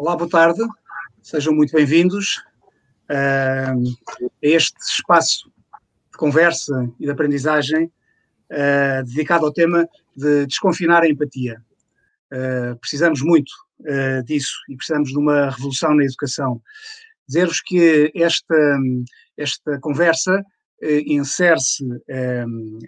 Olá, boa tarde, sejam muito bem-vindos uh, a este espaço de conversa e de aprendizagem uh, dedicado ao tema de desconfinar a empatia. Uh, precisamos muito disso e precisamos de uma revolução na educação. Dizer-vos que esta, esta conversa insere-se,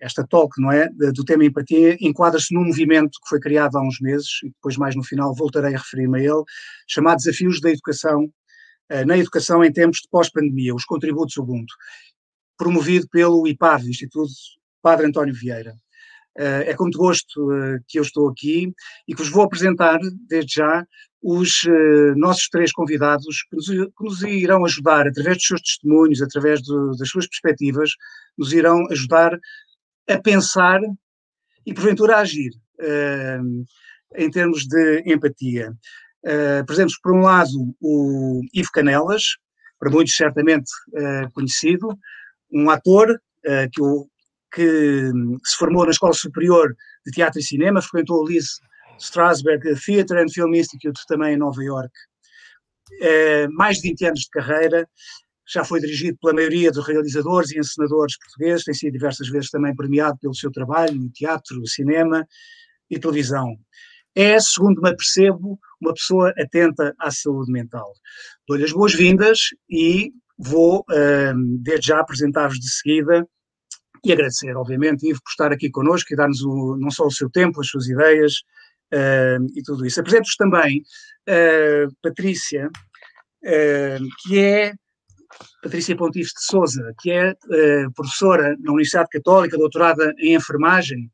esta talk, não é, do tema empatia, enquadra-se num movimento que foi criado há uns meses, e depois mais no final voltarei a referir-me a ele, chamado Desafios da Educação eh, na educação em tempos de pós-pandemia, os contributos Ubuntu, promovido pelo IPAV, Instituto Padre António Vieira. Eh, é com muito gosto eh, que eu estou aqui e que vos vou apresentar, desde já, os nossos três convidados que nos, que nos irão ajudar, através dos seus testemunhos, através do, das suas perspectivas, nos irão ajudar a pensar e, porventura, a agir em termos de empatia. Uh, por um lado, o Ivo Canelas, para muitos certamente uh, conhecido, um ator uh, que, o, que, se formou na Escola Superior de Teatro e Cinema, frequentou o Lis Strasberg Theatre and Film Institute também em Nova York. mais de 20 anos de carreira, já foi dirigido pela maioria dos realizadores e encenadores portugueses, tem sido diversas vezes também premiado pelo seu trabalho no teatro, cinema e televisão é, segundo me apercebo, uma pessoa atenta à saúde mental. Dou-lhe as boas-vindas e vou, um, desde já, apresentar-vos de seguida e agradecer, obviamente, Ivo, por estar aqui connosco e dar-nos não só o seu tempo, as suas ideias uh, e tudo isso. Apresento-vos também uh, Patrícia, uh, que é Patrícia Pontifes de Souza, que é professora na Universidade Católica, doutorada em enfermagem,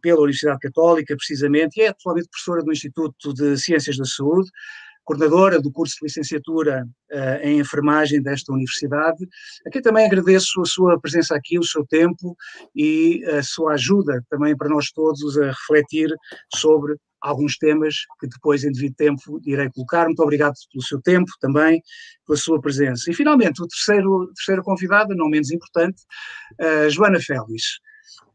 pela Universidade Católica, precisamente, e é atualmente professora do Instituto de Ciências da Saúde, coordenadora do curso de licenciatura uh, em enfermagem desta universidade. Aqui também agradeço a sua presença aqui, o seu tempo e a sua ajuda também para nós todos a refletir sobre alguns temas que depois, em devido tempo, irei colocar. Muito obrigado pelo seu tempo também, pela sua presença. E, finalmente, o terceiro, terceiro convidado, não menos importante, uh, Joana Félix.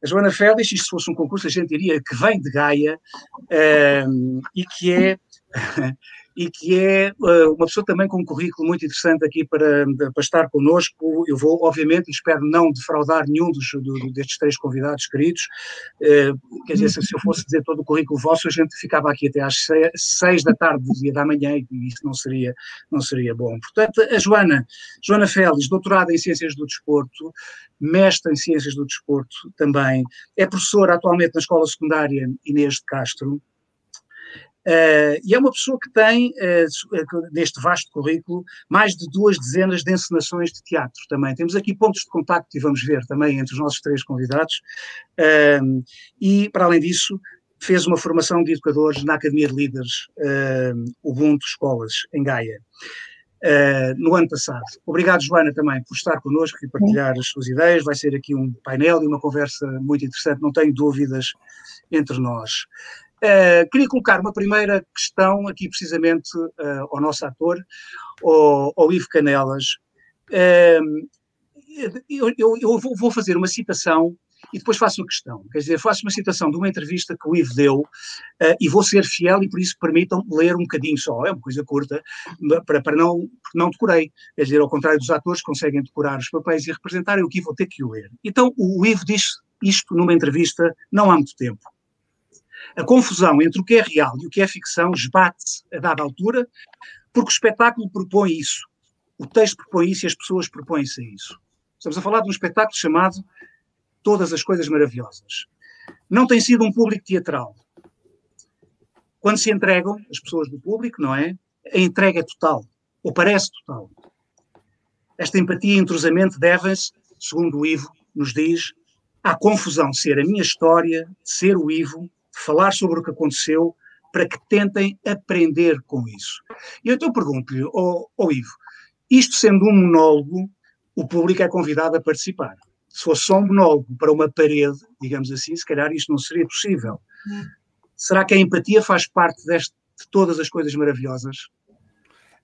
A Joana Félix, isto se fosse um concurso, a gente diria que vem de Gaia um, e que é e que é uh, uma pessoa também com um currículo muito interessante aqui para, para estar connosco. Eu vou, obviamente, espero não defraudar nenhum dos, do, destes três convidados queridos. Uh, quer dizer, se, eu fosse dizer todo o currículo vosso, a gente ficava aqui até às seis da tarde do dia da manhã e isso não seria, não seria bom. Portanto, a Joana, Joana Félix, doutorada em Ciências do Desporto, mestre em Ciências do Desporto também, é professora atualmente na Escola Secundária Inês de Castro, Uh, e é uma pessoa que tem, uh, neste vasto currículo, mais de duas dezenas de encenações de teatro também. Temos aqui pontos de contacto e vamos ver também entre os nossos três convidados. Uh, e, para além disso, fez uma formação de educadores na Academia de Líderes Ubuntu Escolas, em Gaia. no ano passado. Obrigado, Joana, também por estar connosco e partilhar as suas ideias. Vai ser aqui um painel e uma conversa muito interessante, não tenho dúvidas entre nós. Uh, queria colocar uma primeira questão aqui precisamente uh, ao nosso ator, ao, ao Ivo Canelas. Uh, eu, eu, eu, vou fazer uma citação e depois faço uma questão. Quer dizer, faço uma citação de uma entrevista que o Ivo deu e vou ser fiel e por isso permitam ler um bocadinho só, é uma coisa curta, para, para não, não decorei. Quer dizer, ao contrário dos atores que conseguem decorar os papéis e representar, eu aqui vou ter que o ler. Então, o Ivo diz isto numa entrevista não há muito tempo. A confusão entre o que é real e o que é ficção esbate-se a dada altura, porque o espetáculo propõe isso. O texto propõe isso e as pessoas propõem-se a isso. Estamos a falar de um espetáculo chamado Todas as Coisas Maravilhosas. Não tem sido um público teatral. Quando se entregam, as pessoas do público, não é? A entrega é total, ou parece total. Esta empatia e entrosamento devem-se, segundo o Ivo nos diz, à confusão de ser a minha história, de ser o Ivo, falar sobre o que aconteceu, para que tentem aprender com isso. E então pergunto-lhe, oh, oh Ivo, isto sendo um monólogo, o público é convidado a participar. Se fosse só um monólogo para uma parede, digamos assim, se calhar isto não seria possível. Hum. Será que a empatia faz parte deste, de todas as coisas maravilhosas?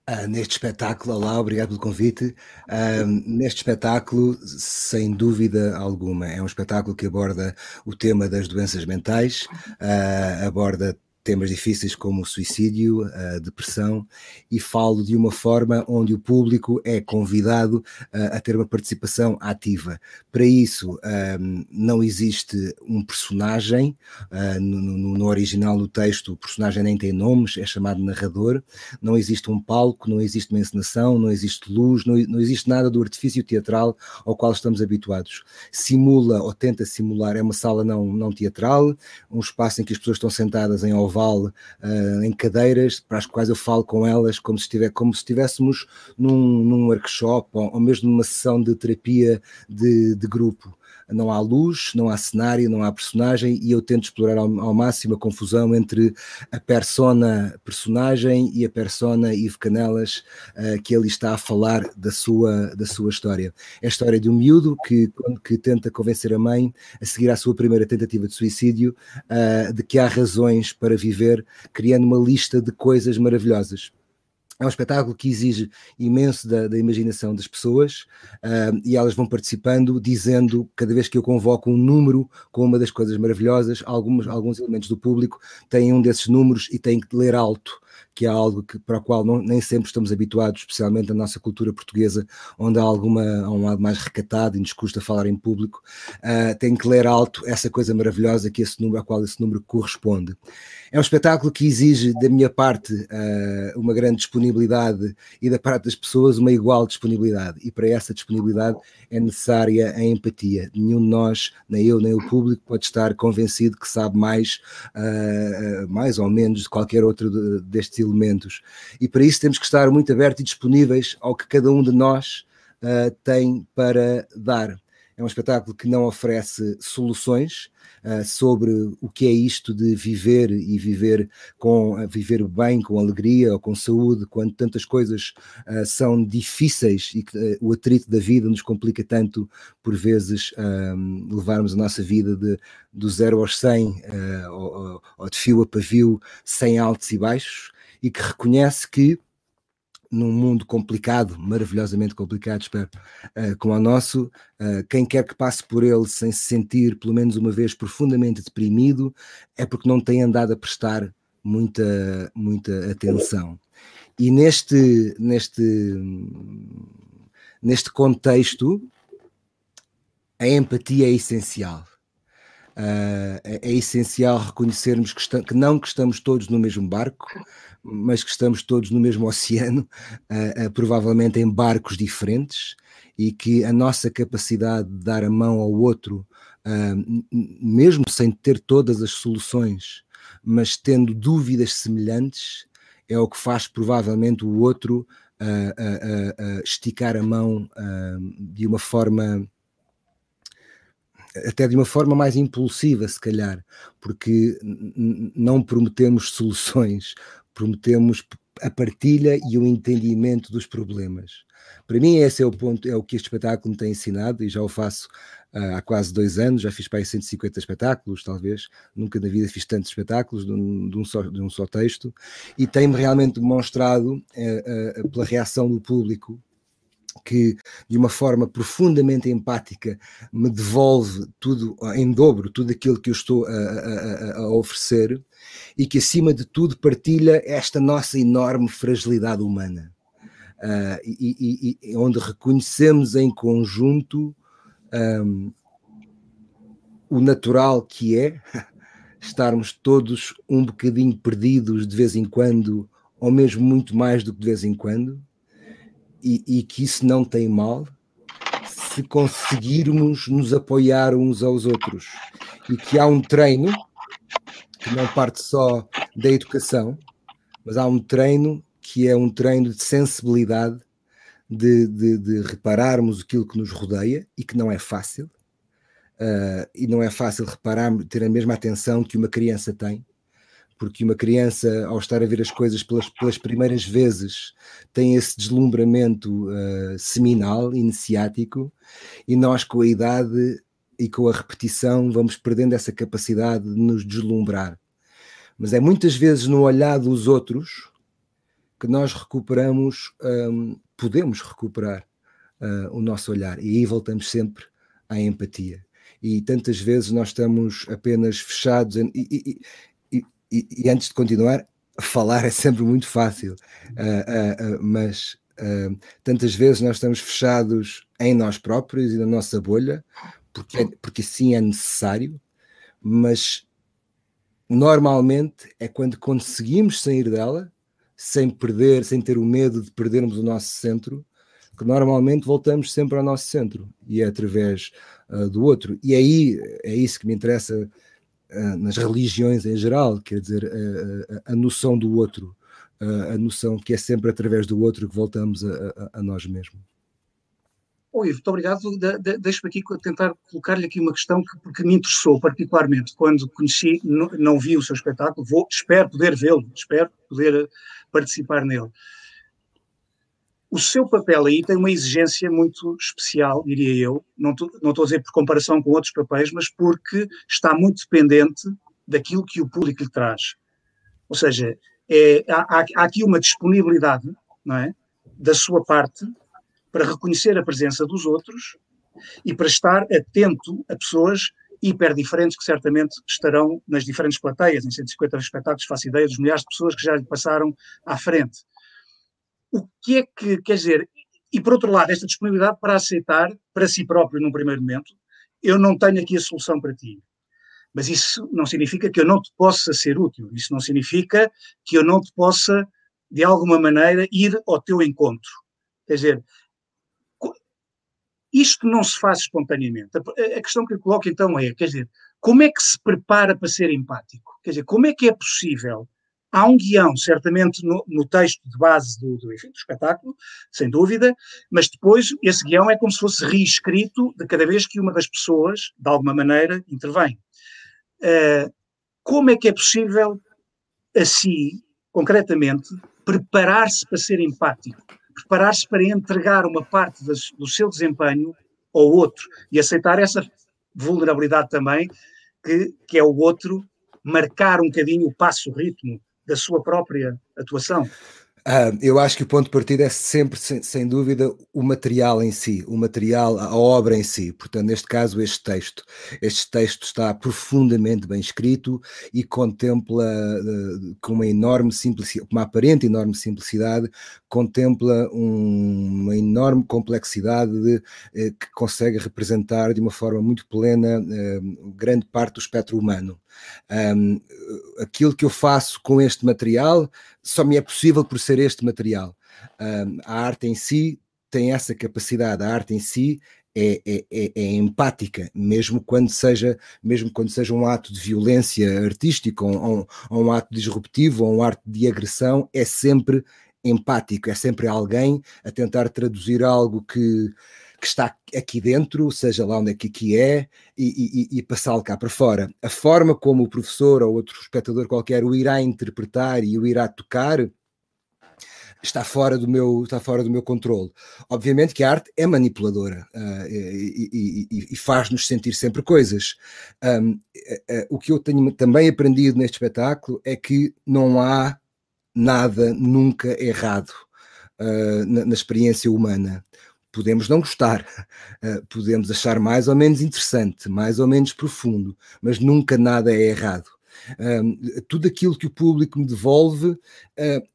Uh, neste espetáculo, olá, obrigado pelo convite. Uh, neste espetáculo, sem dúvida alguma, é um espetáculo que aborda o tema das doenças mentais, uh, aborda temas difíceis como suicídio, a depressão, e falo de uma forma onde o público é convidado uh, a ter uma participação ativa. Para isso, um, não existe um personagem, uh, no, no, no, original, no texto, o personagem nem tem nomes, é chamado narrador, não existe um palco, não existe uma encenação, não existe luz, não, não existe nada do artifício teatral ao qual estamos habituados. Simula ou tenta simular, é uma sala não, não teatral, um espaço em que as pessoas estão sentadas em oval uh, em cadeiras para as quais eu falo com elas como se, estiver, como se estivéssemos num, num workshop ou, ou mesmo numa sessão de terapia de, de grupo não há luz, não há cenário, não há personagem, e eu tento explorar ao, ao máximo a confusão entre a persona personagem e a persona Yves Canelas, uh, que ele está a falar da sua, da sua história. É a história de um miúdo que, que tenta convencer a mãe, a seguir à sua primeira tentativa de suicídio, uh, de que há razões para viver, criando uma lista de coisas maravilhosas é um espetáculo que exige imenso da, da imaginação das pessoas uh, e elas vão participando, dizendo, cada vez que eu convoco um número com uma das coisas maravilhosas, alguns, alguns elementos do público têm um desses números e têm que ler alto que é algo que, para o qual não, nem sempre estamos habituados, especialmente na nossa cultura portuguesa, onde há, alguma, há um lado mais recatado e nos custa falar em público, uh, tem que ler alto essa coisa maravilhosa que esse número, a qual esse número corresponde. É um espetáculo que exige da minha parte uh, uma grande disponibilidade e da parte das pessoas uma igual disponibilidade, e para essa disponibilidade é necessária a empatia. Nenhum de nós, nem eu nem o público, pode estar convencido que sabe mais, uh, mais ou menos de qualquer outro destes elementos. E para isso temos que estar muito abertos e disponíveis ao que cada um de nós uh, tem para dar. É um espetáculo que não oferece soluções uh, sobre o que é isto de viver e viver com uh, viver bem, com alegria ou com saúde, quando tantas coisas uh, são difíceis e que o atrito da vida nos complica tanto, por vezes, levarmos a nossa vida de, do zero aos 100 ou, ou de fio a pavio, sem altos e baixos e que reconhece que num mundo complicado, maravilhosamente complicado, espero, uh, como o nosso, uh, quem quer que passe por ele sem se sentir, pelo menos uma vez, profundamente deprimido, é porque não tem andado a prestar muita, muita atenção. E neste, neste, neste contexto, a empatia é essencial. Uh, é, é, essencial reconhecermos que, que, não que estamos todos no mesmo barco, mas que estamos todos no mesmo oceano, uh, uh, provavelmente em barcos diferentes, e que a nossa capacidade de dar a mão ao outro, mesmo sem ter todas as soluções, mas tendo dúvidas semelhantes, é o que faz provavelmente o outro esticar a mão de uma forma até de uma forma mais impulsiva, se calhar, porque não prometemos soluções, prometemos a partilha e o entendimento dos problemas. Para mim, esse é o ponto, é o que este espetáculo me tem ensinado, e já o faço uh, há quase dois anos, já fiz para aí 150 espetáculos, talvez, nunca na vida fiz tantos espetáculos de um, de um, só, de um só texto, e tem-me realmente demonstrado, uh, uh, pela reação do público, que de uma forma profundamente empática me devolve tudo em dobro, tudo aquilo que eu estou a, a, a, oferecer e que acima de tudo partilha esta nossa enorme fragilidade humana. Uh, e, e, e, onde reconhecemos em conjunto um, o natural que é estarmos todos um bocadinho perdidos de vez em quando ou mesmo muito mais do que de vez em quando e, e que isso não tem mal se conseguirmos nos apoiar uns aos outros e que há um treino que não parte só da educação, mas há um treino que é um treino de sensibilidade, de, de, de repararmos aquilo que nos rodeia e que não é fácil. Uh, e não é fácil reparar, ter a mesma atenção que uma criança tem, porque uma criança, ao estar a ver as coisas pelas, pelas primeiras vezes, tem esse deslumbramento uh, seminal, iniciático, e nós, com a idade e com a repetição, vamos perdendo essa capacidade de nos deslumbrar. Mas é muitas vezes no olhar dos outros que nós recuperamos, um, podemos recuperar uh, o nosso olhar, e aí voltamos sempre à empatia. E tantas vezes nós estamos apenas fechados, e, e, e, e, antes de continuar, falar é sempre muito fácil, uh, uh, mas tantas vezes nós estamos fechados em nós próprios e na nossa bolha, porque, é, porque sim é necessário, mas normalmente é quando conseguimos sair dela, sem perder, sem ter o medo de perdermos o nosso centro, que normalmente voltamos sempre ao nosso centro e é através uh, do outro. E aí é isso que me interessa nas religiões em geral, quer dizer, uh, a noção do outro, a noção que é sempre através do outro que voltamos a, a, a nós mesmos. Ivo, muito obrigado. De, de, Deixe-me aqui tentar colocar-lhe aqui uma questão que, porque me interessou particularmente quando conheci, não, não vi o seu espetáculo, vou, espero poder vê-lo, espero poder participar nele o seu papel aí tem uma exigência muito especial, diria eu, não estou, a dizer por comparação com outros papéis, mas porque está muito dependente daquilo que o público lhe traz. Ou seja, é, há, há, aqui uma disponibilidade não é, da sua parte para reconhecer a presença dos outros e para estar atento a pessoas hiper diferentes que certamente estarão nas diferentes plateias, em 150 espetáculos, faço ideia dos milhares de pessoas que já lhe passaram à frente o que é que, quer dizer, e por outro lado, esta disponibilidade para aceitar para si próprio num primeiro momento, eu não tenho aqui a solução para ti. Mas isso não significa que eu não te possa ser útil, isso não significa que eu não te possa, de alguma maneira, ir ao teu encontro. Quer dizer, isto não se faz espontaneamente. A questão que eu coloco então é, quer dizer, como é que se prepara para ser empático? Quer dizer, como é que é possível Há um guião, certamente, no, no texto de base do, do, enfim, do, espetáculo, sem dúvida, mas depois esse guião é como se fosse reescrito de cada vez que uma das pessoas, de alguma maneira, intervém. Uh, como é que é possível, assim, concretamente, preparar-se para ser empático? Preparar-se para entregar uma parte das, do seu desempenho ao outro e aceitar essa vulnerabilidade também, que, que é o outro marcar um bocadinho o passo, o ritmo da sua própria atuação. Uh, eu acho que o ponto de partida é sempre, sem, sem, dúvida, o material em si, o material, a obra em si. Portanto, neste caso, este texto. Este texto está profundamente bem escrito e contempla uh, com uma enorme simplicidade, uma aparente enorme simplicidade, contempla um, uma enorme complexidade de, uh, que consegue representar de uma forma muito plena grande parte do espectro humano. Um, aquilo que eu faço com este material só me é possível por ser este material. Um, a arte em si tem essa capacidade, a arte em si é, é, é, é, empática, mesmo quando seja, mesmo quando seja um ato de violência artística, ou, ou, um ato disruptivo, ou um ato de agressão, é sempre empático, é sempre alguém a tentar traduzir algo que que está aqui dentro, seja lá onde é que aqui é, e, e, e passá-lo cá para fora. A forma como o professor ou outro espectador qualquer o irá interpretar e o irá tocar está fora do meu está fora do meu controle. Obviamente que a arte é manipuladora uh, e, e, e faz-nos sentir sempre coisas. Um, uh, uh, o que eu tenho também aprendido neste espetáculo é que não há nada nunca errado na, na experiência humana podemos não gostar, uh, podemos achar mais ou menos interessante, mais ou menos profundo, mas nunca nada é errado. Uh, tudo aquilo que o público me devolve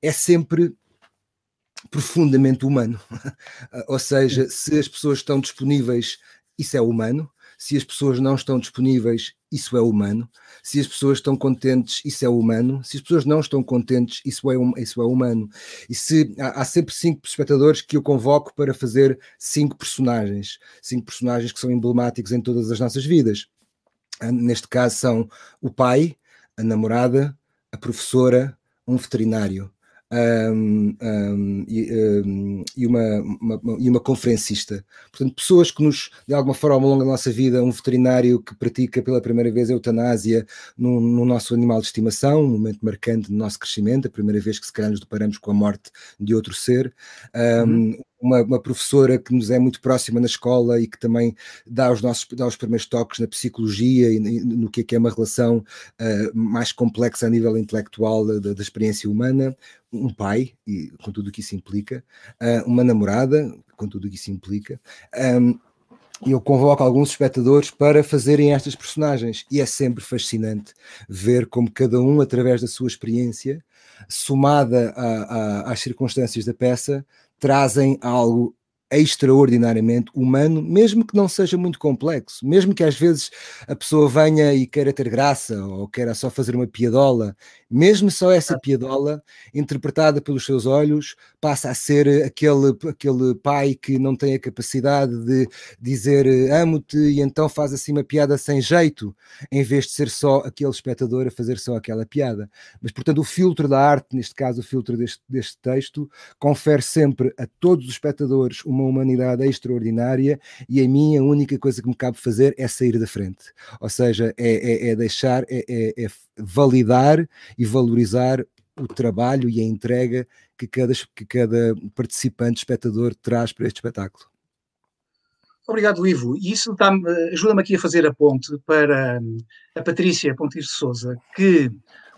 é sempre profundamente humano. ou seja, se as pessoas estão disponíveis, isso é humano. Se as pessoas não estão disponíveis, isso é humano. Se as pessoas estão contentes, isso é humano. Se as pessoas não estão contentes, isso é, isso é humano. E se há, há, sempre cinco espectadores que eu convoco para fazer cinco personagens, cinco personagens que são emblemáticos em todas as nossas vidas. Ah, neste caso são o pai, a namorada, a professora, um veterinário um, um, e, um, e, uma, uma, e uma conferencista. Portanto, pessoas que nos, de alguma forma, ao longo da nossa vida, um veterinário que pratica pela primeira vez a eutanásia no, no nosso animal de estimação, um momento marcante do nosso crescimento, a primeira vez que se calhar nos deparamos com a morte de outro ser. Uhum uma, uma, professora que nos é muito próxima na escola e que também dá os nossos dá os primeiros toques na psicologia e, no que é, que é uma relação uh, mais complexa a nível intelectual da, da, experiência humana, um pai, e com tudo o que isso implica, uh, uma namorada, com tudo o que isso implica. Um, eu convoco alguns espectadores para fazerem estas personagens e é sempre fascinante ver como cada um, através da sua experiência, somada a, a, às circunstâncias da peça, trazem algo extraordinariamente humano, mesmo que não seja muito complexo, mesmo que às vezes a pessoa venha e queira ter graça ou queira só fazer uma piadola, mesmo só essa piadola, interpretada pelos seus olhos, passa a ser aquele, aquele pai que não tem a capacidade de dizer amo-te e então faz assim uma piada sem jeito, em vez de ser só aquele espectador a fazer só aquela piada. Mas, portanto, o filtro da arte, neste caso o filtro deste, deste texto, confere sempre a todos os espectadores uma humanidade extraordinária e a minha única coisa que me cabe fazer é sair da frente. Ou seja, é, é, é deixar, é, é, é validar e valorizar o trabalho e a entrega que cada, que cada participante, espectador, traz para este espetáculo. Obrigado, Ivo. E isso ajuda-me aqui a fazer a ponte para a Patrícia Pontes de Souza, que,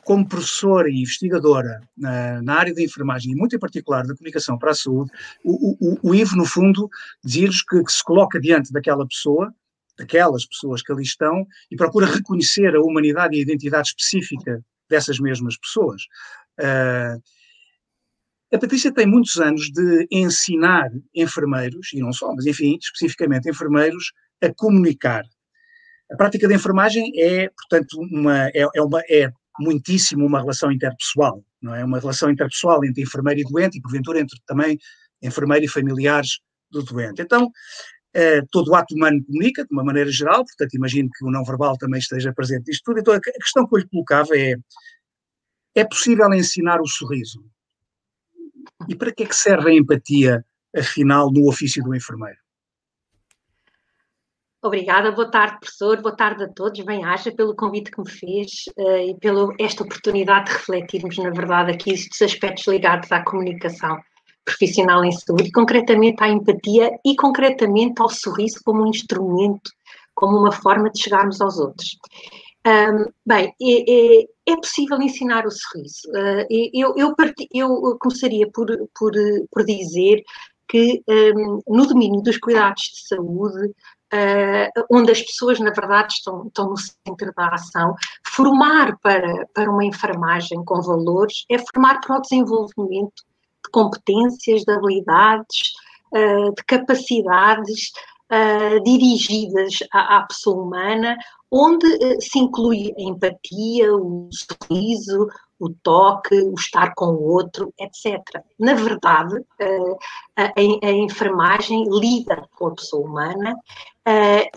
como professora e investigadora na, na, área da enfermagem, e muito em particular da comunicação para a saúde, o, o, o Ivo, no fundo, dizia-nos que, que se coloca diante daquela pessoa, daquelas pessoas que ali estão, e procura reconhecer a humanidade e a identidade específica dessas mesmas pessoas. Uh, a Patrícia tem muitos anos de ensinar enfermeiros, e não só, mas enfim, especificamente enfermeiros, a comunicar. A prática da enfermagem é, portanto, uma, é, é, uma, é muitíssimo uma relação interpessoal, não é? Uma relação interpessoal entre enfermeiro e doente e, porventura, entre também enfermeiro e familiares do doente. Então, eh, todo o ato humano comunica, de uma maneira geral, portanto, imagino que o não verbal também esteja presente nisto tudo. Então, a questão que eu lhe colocava é: é possível ensinar o sorriso? E para que é que serve a empatia, afinal, no ofício do enfermeiro? Obrigada, boa tarde, professor, boa tarde a todos, bem-aja pelo convite que me fez uh, e pela esta oportunidade de refletirmos, na verdade, aqui estes aspectos ligados à comunicação profissional em saúde, concretamente à empatia e concretamente ao sorriso como um instrumento, como uma forma de chegarmos aos outros. Um, bem, é, é, é, possível ensinar o sorriso. Uh, eu, eu, eu, começaria por, por, por dizer que um, no domínio dos cuidados de saúde, uh, onde as pessoas, na verdade, estão, estão no centro da ação, formar para, para uma enfermagem com valores é formar para o desenvolvimento de competências, de habilidades, uh, de capacidades uh, dirigidas à, à, pessoa humana, onde uh, se inclui a empatia, o sorriso, o toque, o estar com o outro, etc. Na verdade, a, a, enfermagem lida com a pessoa humana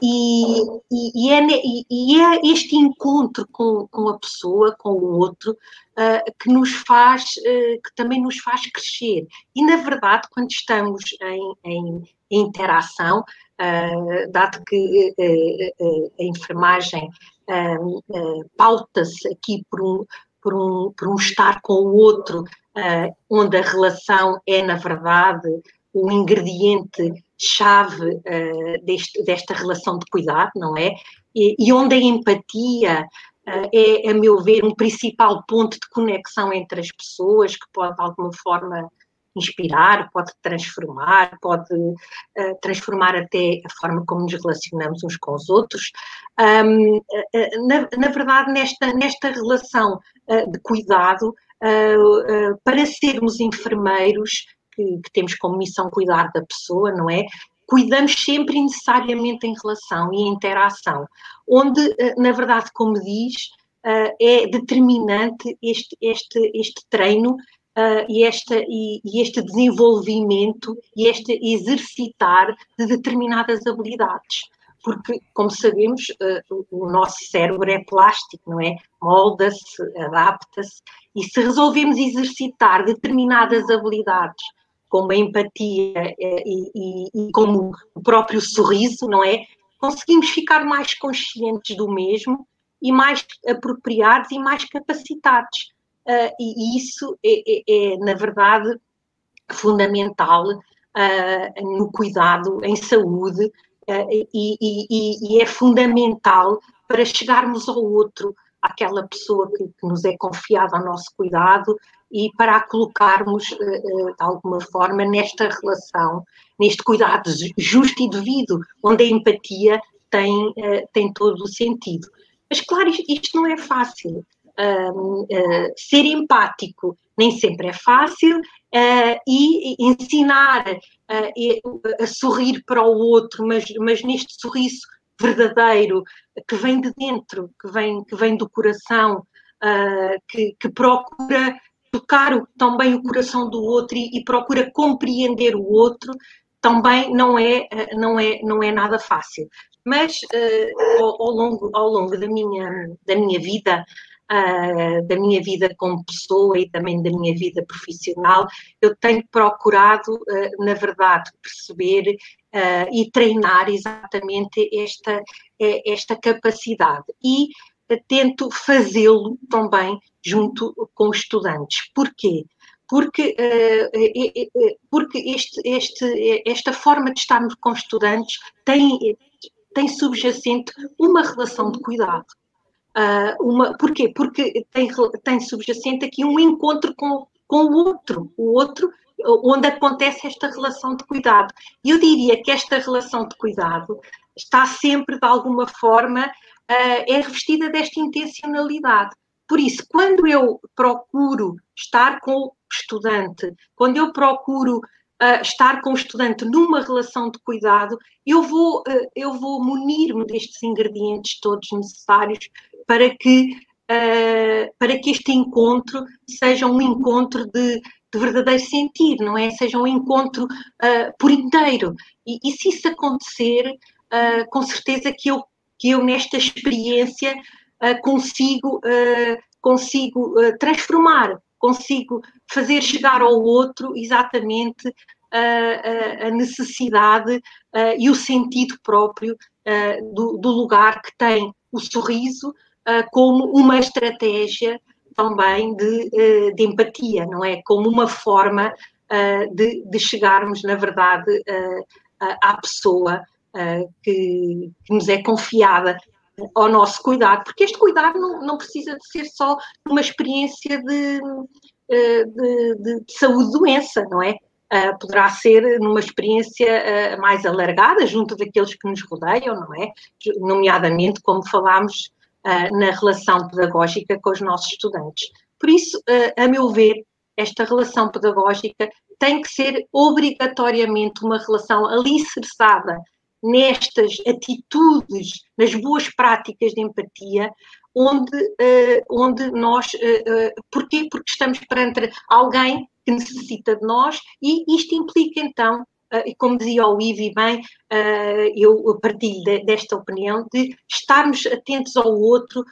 e, e, e, é, e, é, este encontro com, com, a pessoa, com o outro, que nos faz, que também nos faz crescer. E, na verdade, quando estamos em, em interação, dado que a enfermagem pauta-se aqui por um, por um, por um estar com o outro, uh, onde a relação é, na verdade, o ingrediente chave uh, deste, desta relação de cuidado, não é? E, e onde a empatia uh, é, a meu ver, um principal ponto de conexão entre as pessoas que pode, de alguma forma, inspirar, pode transformar, pode uh, transformar até a forma como nos relacionamos uns com os outros. Um, na, na, verdade, nesta, nesta relação uh, de cuidado, para sermos enfermeiros, que, que, temos como missão cuidar da pessoa, não é? Cuidamos sempre e necessariamente em relação e interação, onde, na verdade, como diz, é determinante este, este, este treino uh, e, esta, e, este desenvolvimento e este exercitar de determinadas habilidades. Porque, como sabemos, o nosso cérebro é plástico, não é? Molda-se, adapta-se, e se resolvemos exercitar determinadas habilidades, como a empatia uh, e, e, e como o próprio sorriso, não é? Conseguimos ficar mais conscientes do mesmo e mais apropriados e mais capacitados uh, e isso é, é, é, na verdade, fundamental uh, no cuidado em saúde uh, e, e, e, é fundamental para chegarmos ao outro àquela pessoa que, que nos é confiada ao nosso cuidado e para a colocarmos, de alguma forma, nesta relação, neste cuidado justo e devido, onde a empatia tem, tem todo o sentido. Mas, claro, isto não é fácil. Uh, uh, ser empático nem sempre é fácil uh, e ensinar a sorrir para o outro, mas, mas neste sorriso verdadeiro que vem de dentro, que vem, que vem do coração, que, que, procura tocar o, também o coração do outro e, e, procura compreender o outro, também não é, não é, não é nada fácil. Mas ao, ao, longo, ao longo da minha, da minha vida, uh, da minha vida como pessoa e também da minha vida profissional, eu tenho procurado, uh, na verdade, perceber uh, e treinar exatamente esta, esta capacidade. E tento fazê-lo também junto com os estudantes. Porquê? Porque, porque este, este, esta forma de estarmos com estudantes tem, tem subjacente uma relação de cuidado. Uma, porquê? Porque tem, tem subjacente aqui um encontro com, com o outro, o outro onde acontece esta relação de cuidado. Eu diria que esta relação de cuidado está sempre, de alguma forma, uh, é revestida desta intencionalidade. Por isso, quando eu procuro estar com o estudante, quando eu procuro uh, estar com o estudante numa relação de cuidado, eu vou, uh, eu vou munir-me destes ingredientes todos necessários para que, uh, para que este encontro seja um encontro de, de verdadeiro sentido, não é? Seja um encontro uh, por inteiro. E, e, se isso acontecer, uh, com certeza que eu, que eu nesta experiência consigo, consigo transformar, consigo fazer chegar ao outro exatamente a, a necessidade uh, e o sentido próprio uh, do, do, lugar que tem o sorriso, uh, como uma estratégia também de, uh, de, empatia, não é? Como uma forma uh, de, de, chegarmos, na verdade, à pessoa que, que, nos é confiada ao nosso cuidado, porque este cuidado não, não precisa de ser só uma experiência de, de, de, de saúde-doença, não é? Uh, poderá ser numa experiência uh, mais alargada, junto daqueles que nos rodeiam, não é? Nomeadamente, como falámos uh, na relação pedagógica com os nossos estudantes. Por isso, uh, a meu ver, esta relação pedagógica tem que ser obrigatoriamente uma relação alicerçada nestas atitudes, nas boas práticas de empatia, onde, uh, onde nós. Uh, uh, porquê? Porque estamos perante alguém que necessita de nós e isto implica então e como dizia o Ivi bem, ah, eu partilho desta opinião, de estarmos atentos ao outro,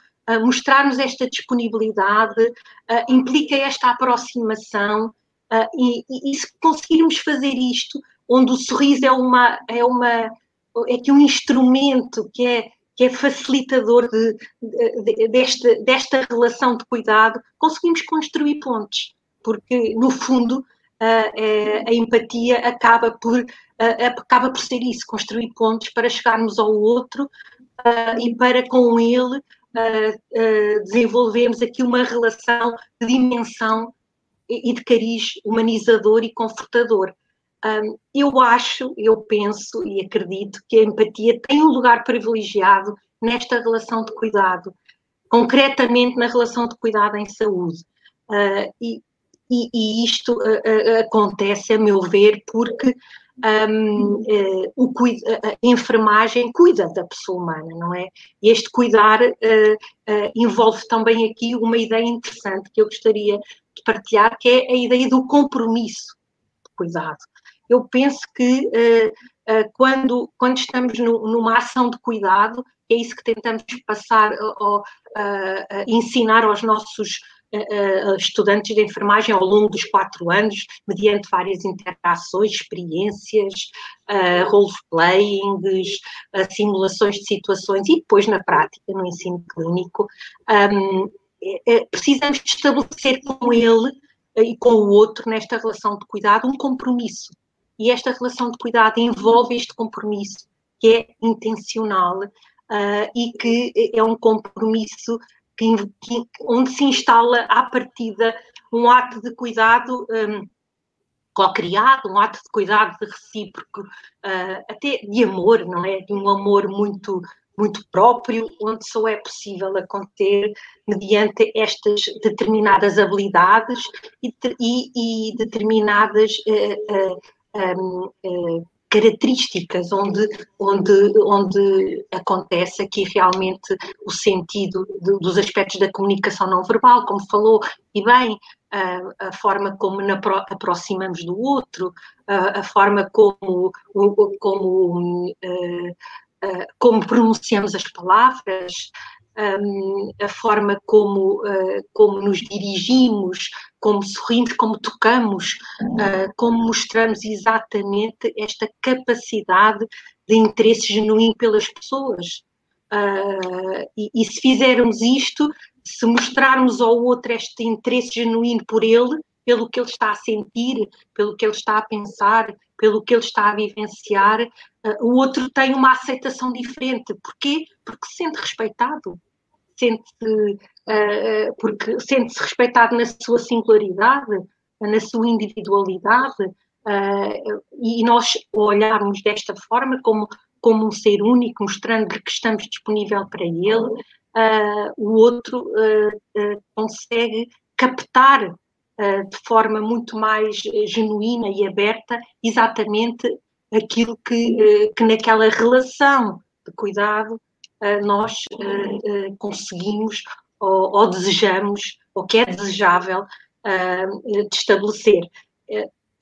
mostrarmos esta disponibilidade, ah, implica esta aproximação, e, e, se conseguirmos fazer isto, onde o sorriso é uma, é uma, é que um instrumento que é que é facilitador de, de, de, desta, desta relação de cuidado, conseguimos construir pontes, porque no fundo a empatia acaba por, acaba por ser isso, construir pontos para chegarmos ao outro e para com ele desenvolvermos aqui uma relação de dimensão e de cariz humanizador e confortador. Eu acho, eu penso e acredito que a empatia tem um lugar privilegiado nesta relação de cuidado, concretamente na relação de cuidado em saúde. Uh, e, e, e isto uh, uh, acontece, a meu ver, porque um, uh, o, a enfermagem cuida da pessoa humana, não é? E este cuidar envolve também aqui uma ideia interessante que eu gostaria de partilhar, que é a ideia do compromisso de cuidado. Eu penso que quando, quando estamos no, numa ação de cuidado, é isso que tentamos passar, ou, ensinar aos nossos uh, estudantes de enfermagem ao longo dos quatro anos, mediante várias interações, experiências, uh, role-playings, simulações de situações e depois na prática, no ensino clínico, é, precisamos estabelecer com ele e com o outro, nesta relação de cuidado, um compromisso. E esta relação de cuidado envolve este compromisso, que é intencional uh, e que é um compromisso onde se instala à partida um ato de cuidado um, co-criado, um ato de cuidado de recíproco, uh, até de amor, não é? De um amor muito muito próprio, onde só é possível acontecer mediante estas determinadas habilidades e, e, e determinadas uh, uh, um, características onde, onde, onde acontece aqui realmente o sentido de, dos aspectos da comunicação não verbal, como falou, e bem, a, a forma como na, aproximamos do outro, a, a forma como, como, uh, uh, como pronunciamos as palavras, a forma como, uh, como nos dirigimos, como sorrimos, como tocamos, uh, como mostramos exatamente esta capacidade de interesse genuíno pelas pessoas. Uh, e, e, se fizermos isto, se mostrarmos ao outro este interesse genuíno por ele, pelo que ele está a sentir, pelo que ele está a pensar, pelo que ele está a vivenciar, uh, o outro tem uma aceitação diferente. Porquê? Porque se sente respeitado, sente-se uh, porque sente-se respeitado na sua singularidade, na sua individualidade, uh, e nós olharmos desta forma como, como um ser único, mostrando que estamos disponível para ele, uh, o outro consegue captar de forma muito mais genuína e aberta exatamente aquilo que, que naquela relação de cuidado nós conseguimos ou, ou desejamos, ou que é desejável de estabelecer.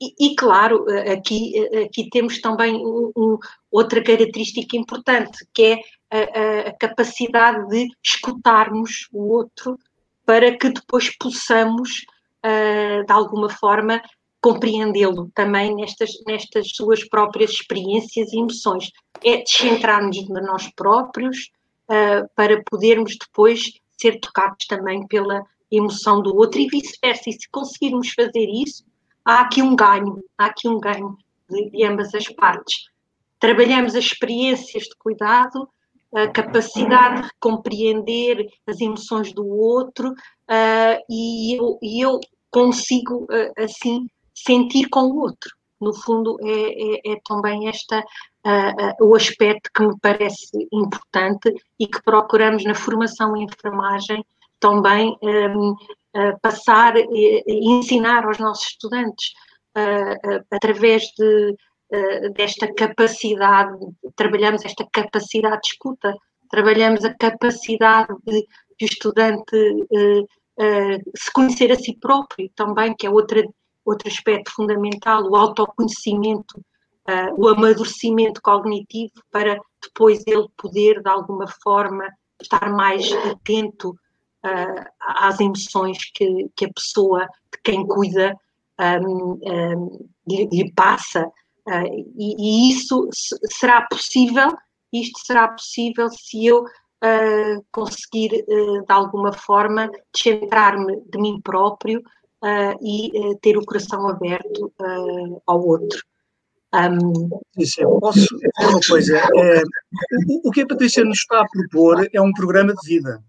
E, e, claro, aqui, aqui temos também um, um, outra característica importante, que é a, a, capacidade de escutarmos o outro para que depois possamos, uh, de alguma forma, compreendê-lo também nestas, nestas suas próprias experiências e emoções. É descentrar-nos de nós próprios uh, para podermos depois ser tocados também pela emoção do outro e vice-versa. E se conseguirmos fazer isso, há aqui um ganho, há aqui um ganho de, de ambas as partes. Trabalhamos as experiências de cuidado, a capacidade de compreender as emoções do outro uh, e, eu, e, eu, consigo, uh, assim, sentir com o outro. No fundo, é, é, é também esta uh, o aspecto que me parece importante e que procuramos na formação em enfermagem também um, passar e, e, ensinar aos nossos estudantes através de, desta capacidade, trabalhamos esta capacidade de escuta, trabalhamos a capacidade de, de o estudante se conhecer a si próprio também, que é outra, outro aspecto fundamental, o autoconhecimento o amadurecimento cognitivo para depois ele poder, de alguma forma, estar mais atento às emoções que, que, a pessoa de quem cuida um, um, lhe, lhe, passa. Uh, e, e, isso será possível, isto será possível se eu uh, conseguir, uh, de alguma forma, descentrar-me de mim próprio e ter o coração aberto ao outro. Um... posso dizer uma coisa? É, o, o, que a Patrícia nos está a propor é um programa de vida.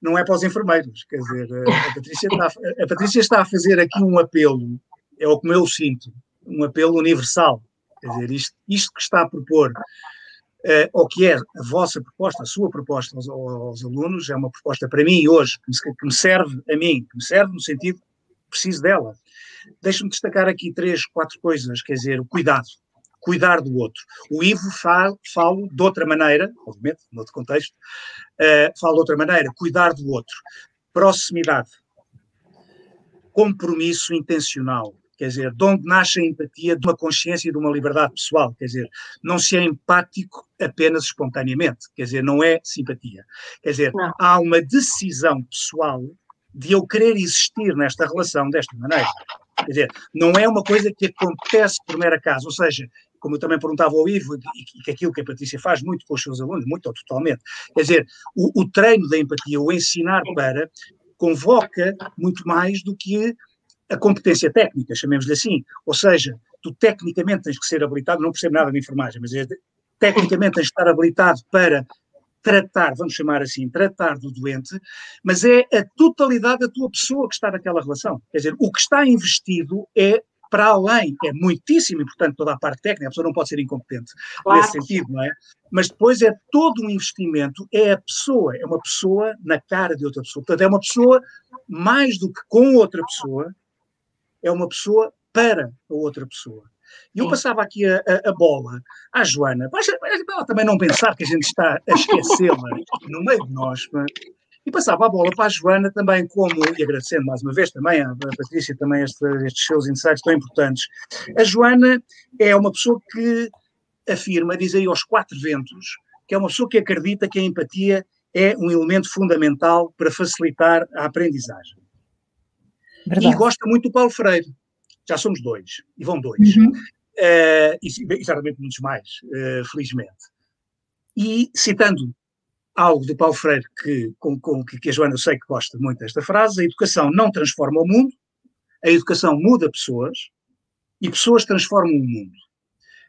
Não é para os enfermeiros. Quer dizer, a Patrícia está, a Patrícia está a fazer aqui um apelo, é o que eu sinto, um apelo universal. Quer dizer, isto, isto que está a propor, uh, ou que é a vossa proposta, a sua proposta aos, aos alunos, é uma proposta para mim hoje, que me, que me serve a mim, que me serve no sentido preciso dela Deixa-me destacar aqui três, quatro coisas, quer dizer, o cuidado, cuidar do outro. O Ivo fala, falo de outra maneira, obviamente, noutro contexto, uh, falo de outra maneira, cuidar do outro. Proximidade, compromisso intencional, quer dizer, de onde nasce a empatia de uma consciência e de uma liberdade pessoal, quer dizer, não se é empático apenas espontaneamente, quer dizer, não é simpatia. Quer dizer, não. há uma decisão pessoal de eu querer existir nesta relação desta maneira. Quer dizer, não é uma coisa que acontece por mera acaso, ou seja, como eu também perguntava ao Ivo, e que aquilo que a Patrícia faz muito com os seus alunos, muito ou totalmente, quer dizer, o, o treino da empatia, o ensinar para, convoca muito mais do que a competência técnica, chamemos-lhe assim. Ou seja, tu tecnicamente tens que ser habilitado, não percebo nada de enfermagem, mas é, tecnicamente tens que estar habilitado para tratar, vamos chamar assim, tratar do doente, mas é a totalidade da tua pessoa que está naquela relação. Quer dizer, o que está investido é para além, é muitíssimo importante toda a parte técnica, a pessoa não pode ser incompetente claro. nesse sentido, não é? Mas depois é todo um investimento, é a pessoa, é uma pessoa na cara de outra pessoa. Portanto, é uma pessoa mais do que com outra pessoa, é uma pessoa para a outra pessoa. E eu passava aqui a, a, a, bola à Joana, para ela também não pensar que a gente está a esquecê-la no meio de nós, e passava a bola para a Joana também, como, e agradecendo mais uma vez também à Patrícia, também este, estes seus insights tão importantes. A Joana é uma pessoa que afirma, diz aí aos quatro ventos, que é uma pessoa que acredita que a empatia é um elemento fundamental para facilitar a aprendizagem. Verdade. E gosta muito do Paulo Freire. Já somos dois, e vão dois. Uhum. Uh, e, e certamente muitos mais, uh, felizmente. E citando algo do Paulo Freire que, com, com, que a Joana eu sei que gosta muito desta frase, a educação não transforma o mundo, a educação muda pessoas e pessoas transformam o mundo.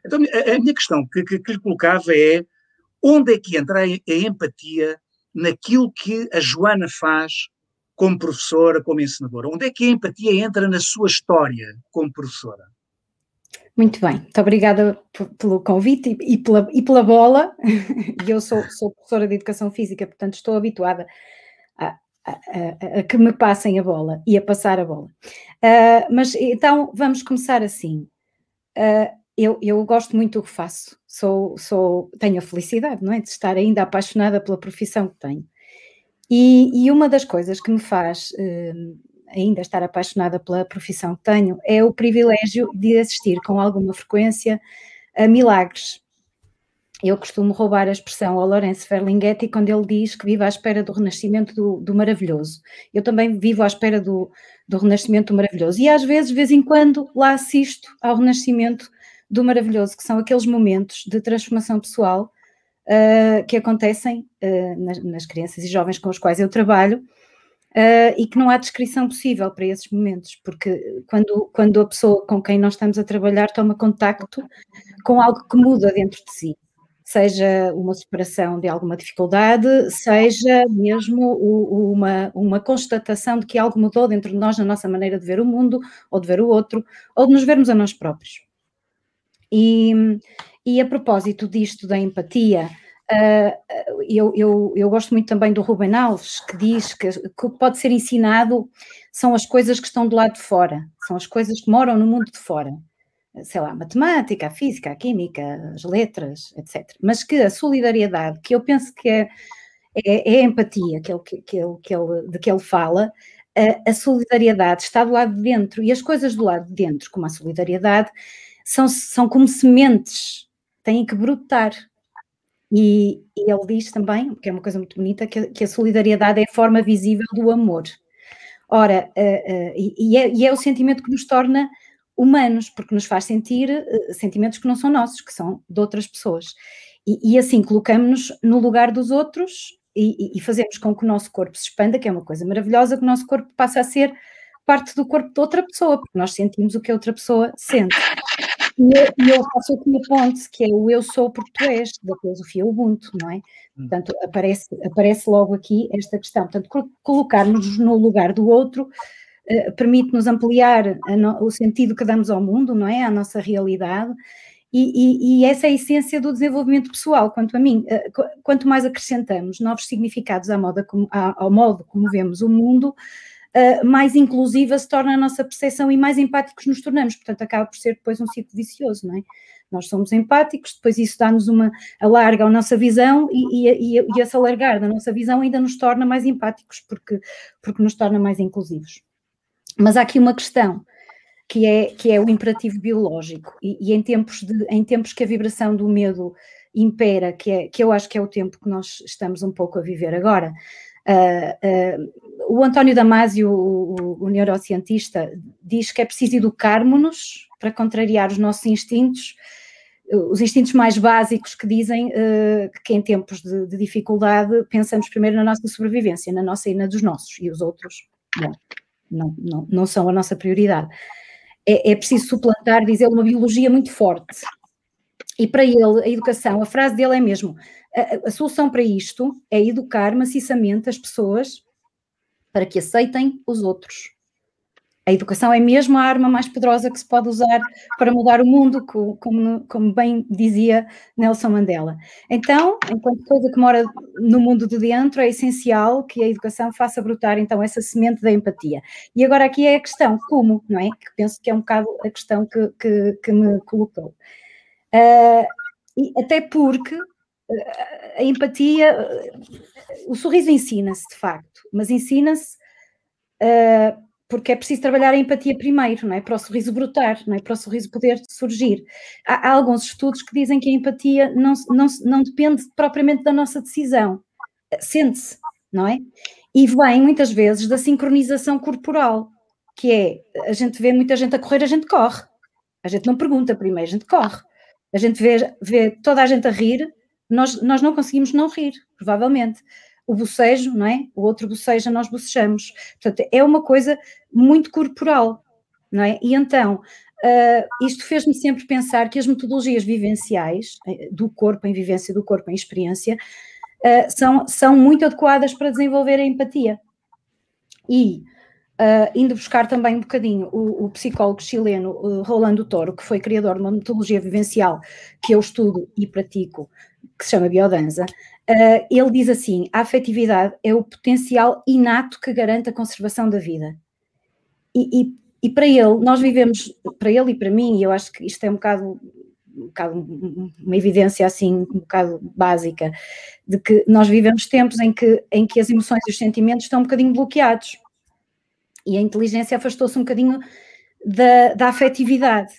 Então a, a minha questão que, que, que, lhe colocava é onde é que entra a, a empatia naquilo que a Joana faz como professora, como ensinadora? Onde é que a empatia entra na sua história como professora? Muito bem, muito obrigada pelo convite e, pela, e pela bola. E eu sou, sou, professora de Educação Física, portanto estou habituada a, a, a, a, que me passem a bola e a passar a bola. Uh, mas então vamos começar assim. Uh, eu, eu, gosto muito do que faço, sou, sou, tenho a felicidade não é, de estar ainda apaixonada pela profissão que tenho. E, e uma das coisas que me faz uh, ainda estar apaixonada pela profissão que tenho, é o privilégio de assistir com alguma frequência a milagres. Eu costumo roubar a expressão ao Lourenço Ferlinghetti quando ele diz que vive à espera do renascimento do, do maravilhoso. Eu também vivo à espera do, do renascimento do maravilhoso. E às vezes, de vez em quando, lá assisto ao renascimento do maravilhoso, que são aqueles momentos de transformação pessoal uh, que acontecem uh, nas, nas crianças e jovens com os quais eu trabalho Uh, e que não há descrição possível para esses momentos, porque quando, quando a pessoa com quem nós estamos a trabalhar toma contacto com algo que muda dentro de si, seja uma superação de alguma dificuldade, seja mesmo uma, uma constatação de que algo mudou dentro de nós na nossa maneira de ver o mundo, ou de ver o outro, ou de nos vermos a nós próprios. E, e a propósito disto da empatia, Uh, eu, eu, eu, gosto muito também do Ruben Alves, que diz que, o que pode ser ensinado são as coisas que estão do lado de fora, são as coisas que moram no mundo de fora. Sei lá, a matemática, a física, a química, as letras, etc. Mas que a solidariedade, que eu penso que é, é, é a empatia que ele, que, ele, que ele, de que ele fala, a, a solidariedade está do lado de dentro e as coisas do lado de dentro, como a solidariedade, são, são como sementes, têm que brotar e, e, ele diz também, que é uma coisa muito bonita, que, que, a solidariedade é a forma visível do amor. Ora, uh, uh, e, é, e, é, o sentimento que nos torna humanos, porque nos faz sentir uh, sentimentos que não são nossos, que são de outras pessoas. E, e assim colocamos-nos no lugar dos outros e, fazemos com que o nosso corpo se expanda, que é uma coisa maravilhosa, que o nosso corpo passa a ser parte do corpo de outra pessoa, porque nós sentimos o que a outra pessoa sente. E eu, faço aqui a ponte, que é o eu sou porque tu és, da filosofia Ubuntu, não é? Hum. Portanto, aparece, aparece logo aqui esta questão. Portanto, colocar-nos no lugar do outro uh, permite-nos ampliar no, o sentido que damos ao mundo, não é? À nossa realidade. E, e, e, essa é a essência do desenvolvimento pessoal, quanto a mim. Uh, quanto mais acrescentamos novos significados ao modo como vemos o mundo, uh, mais inclusiva se torna a nossa percepção e mais empáticos nos tornamos. Portanto, acaba por ser depois um ciclo vicioso, não é? Nós somos empáticos, depois isso dá-nos uma alarga a nossa visão e, e, e, esse alargar da nossa visão ainda nos torna mais empáticos, porque, porque nos torna mais inclusivos. Mas há aqui uma questão que é, que é o imperativo biológico, e, e, em, tempos de, em tempos que a vibração do medo impera, que, é, que eu acho que é o tempo que nós estamos um pouco a viver agora, Uh, uh, o António Damasio, o, o, neurocientista, diz que é preciso educarmos-nos para contrariar os nossos instintos, os instintos mais básicos que dizem uh, que em tempos de, de, dificuldade pensamos primeiro na nossa sobrevivência, na nossa e na dos nossos, e os outros, bom, não, não, não são a nossa prioridade. É, é preciso suplantar, diz ele, uma biologia muito forte. E para ele, a educação, a frase dele é mesmo: a, a solução para isto é educar maciçamente as pessoas para que aceitem os outros. A educação é mesmo a arma mais poderosa que se pode usar para mudar o mundo, como, como, bem dizia Nelson Mandela. Então, enquanto coisa que mora no mundo de dentro, é essencial que a educação faça brotar então essa semente da empatia. E agora aqui é a questão, como, não é? Que penso que é um bocado a questão que, que, que me colocou. Uh, e até porque uh, a empatia, uh, o sorriso ensina-se de facto, mas ensina-se porque é preciso trabalhar a empatia primeiro, não é? Para o sorriso brotar, não é? Para o sorriso poder surgir. Há, há alguns estudos que dizem que a empatia não, não, não depende propriamente da nossa decisão, sente-se, não é? E vem muitas vezes da sincronização corporal, que é a gente vê muita gente a correr, a gente corre. A gente não pergunta primeiro, a gente corre. A gente vê, vê toda a gente a rir, nós, nós não conseguimos não rir, provavelmente o bocejo, não é? O outro boceja, nós bocejamos. Portanto, é uma coisa muito corporal, não é? E então, uh, isto fez-me sempre pensar que as metodologias vivenciais, eh, do corpo em vivência, do corpo em experiência, uh, são, são muito adequadas para desenvolver a empatia. E Uh, indo buscar também um bocadinho o, o psicólogo chileno uh, Rolando Toro, que foi criador de uma metodologia vivencial que eu estudo e pratico, que se chama biodanza, uh, ele diz assim: a afetividade é o potencial inato que garante a conservação da vida. E, e, e para ele, nós vivemos, para ele e para mim, e eu acho que isto é um bocado um bocado uma evidência assim um bocado básica de que nós vivemos tempos em que, em que as emoções e os sentimentos estão um bocadinho bloqueados e a inteligência afastou-se um bocadinho da, da afetividade.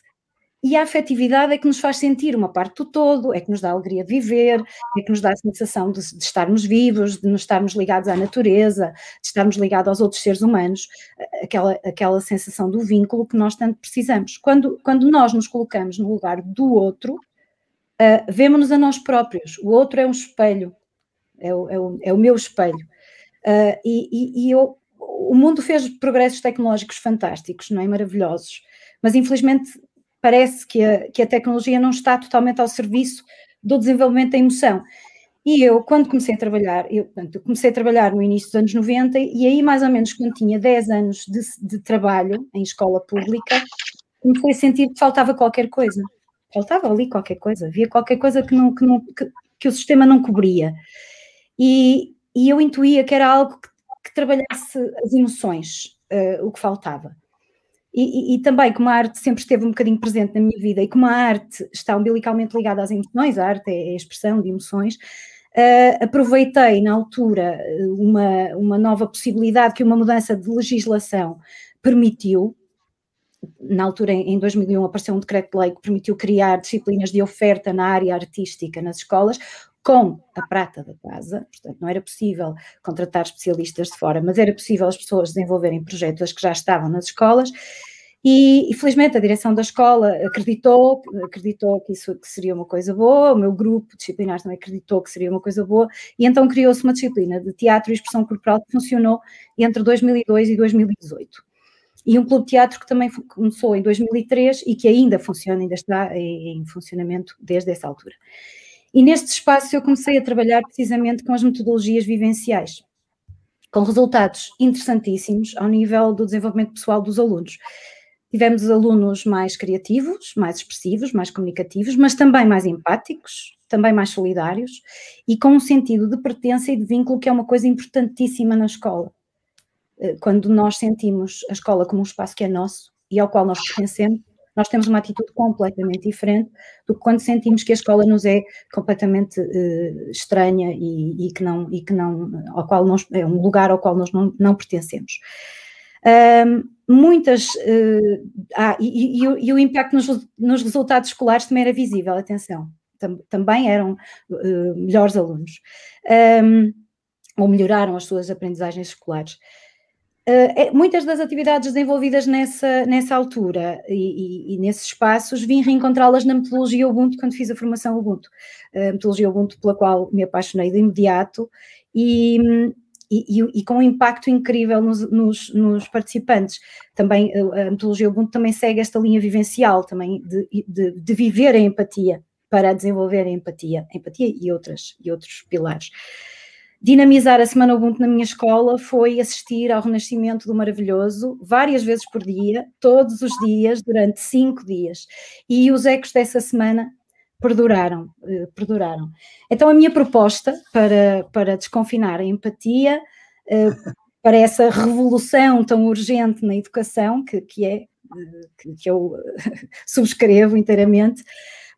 E a afetividade é que nos faz sentir uma parte do todo, é que nos dá alegria de viver, é que nos dá a sensação de, de, estarmos vivos, de nos estarmos ligados à natureza, de estarmos ligados aos outros seres humanos, aquela, aquela sensação do vínculo que nós tanto precisamos. Quando, quando nós nos colocamos no lugar do outro, uh, vemos-nos a nós próprios. O outro é um espelho, é o, é o, é o meu espelho. Uh, e, e, e eu o mundo fez progressos tecnológicos fantásticos, não é? Maravilhosos, mas infelizmente parece que a, que a tecnologia não está totalmente ao serviço do desenvolvimento da emoção. E eu, quando comecei a trabalhar, eu, portanto, comecei a trabalhar no início dos anos 90, e aí mais ou menos quando tinha 10 anos de, de trabalho em escola pública, comecei a sentir que faltava qualquer coisa. Faltava ali qualquer coisa, havia qualquer coisa que, não, que, não, que, que o sistema não cobria. E, e eu intuía que era algo que trabalhasse as emoções, uh, o que faltava. E, e, e, também, como a arte sempre esteve um bocadinho presente na minha vida e como a arte está umbilicalmente ligada às emoções, a arte é a expressão de emoções, uh, aproveitei na altura uma, uma nova possibilidade que uma mudança de legislação permitiu. Na altura, em 2001, apareceu um decreto-lei que permitiu criar disciplinas de oferta na área artística nas escolas, com a prata da casa, portanto, não era possível contratar especialistas de fora, mas era possível as pessoas desenvolverem projetos que já estavam nas escolas. E, felizmente a direção da escola acreditou, acreditou que isso que seria uma coisa boa, o meu grupo disciplinar também acreditou que seria uma coisa boa, e então criou-se uma disciplina de teatro e expressão corporal que funcionou entre 2002 e 2018. E um clube de teatro que também começou em 2003 e que ainda funciona, ainda está em funcionamento desde essa altura. E neste espaço eu comecei a trabalhar precisamente com as metodologias vivenciais, com resultados interessantíssimos ao nível do desenvolvimento pessoal dos alunos. Tivemos alunos mais criativos, mais expressivos, mais comunicativos, mas também mais empáticos, também mais solidários e com um sentido de pertença e de vínculo que é uma coisa importantíssima na escola. Eh, quando nós sentimos a escola como um espaço que é nosso e ao qual nós pertencemos, nós temos uma atitude completamente diferente do que quando sentimos que a escola nos é completamente uh, estranha e, e, que não, e que não, ao qual nós, é um lugar ao qual nós não, não pertencemos. Um, muitas, uh, ah, e, e, e, o impacto nos, nos, resultados escolares também era visível, atenção, tam, também eram uh, melhores alunos, um, ou melhoraram as suas aprendizagens escolares. Uh, muitas das atividades desenvolvidas nessa, nessa altura e, e, e nesses espaços vim reencontrá-las na metodologia Ubuntu quando fiz a formação Ubuntu. A metodologia Ubuntu pela qual me apaixonei de imediato e, e, com um impacto incrível nos, nos, nos, participantes. Também a metodologia Ubuntu também segue esta linha vivencial também de, de, de viver a empatia para desenvolver a empatia, empatia e, outras, e outros pilares. Dinamizar a Semana Ubuntu na minha escola foi assistir ao renascimento do maravilhoso várias vezes por dia, todos os dias, durante cinco dias. E os ecos dessa semana perduraram, eh, perduraram. Então a minha proposta para, para desconfinar a empatia, eh, para essa revolução tão urgente na educação, que, que é, eh, que, que eu subscrevo inteiramente,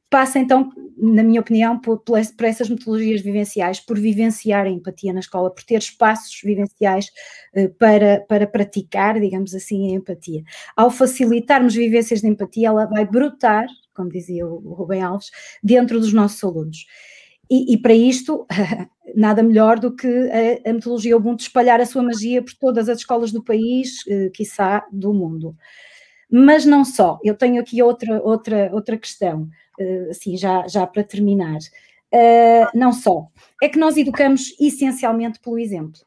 passa então, na minha opinião, por, por, essas metodologias vivenciais, por vivenciar a empatia na escola, por ter espaços vivenciais uh, para, para praticar, digamos assim, a empatia. Ao facilitarmos vivências de empatia, ela vai brotar, como dizia o, o Rubem Alves, dentro dos nossos alunos. E, e para isto, nada melhor do que a, a metodologia Ubuntu espalhar a sua magia por todas as escolas do país, uh, quiçá do mundo. Mas não só, eu tenho aqui outra, outra, outra questão. Eh, assim, já, já para terminar. Uh, não só, é que nós educamos essencialmente pelo exemplo.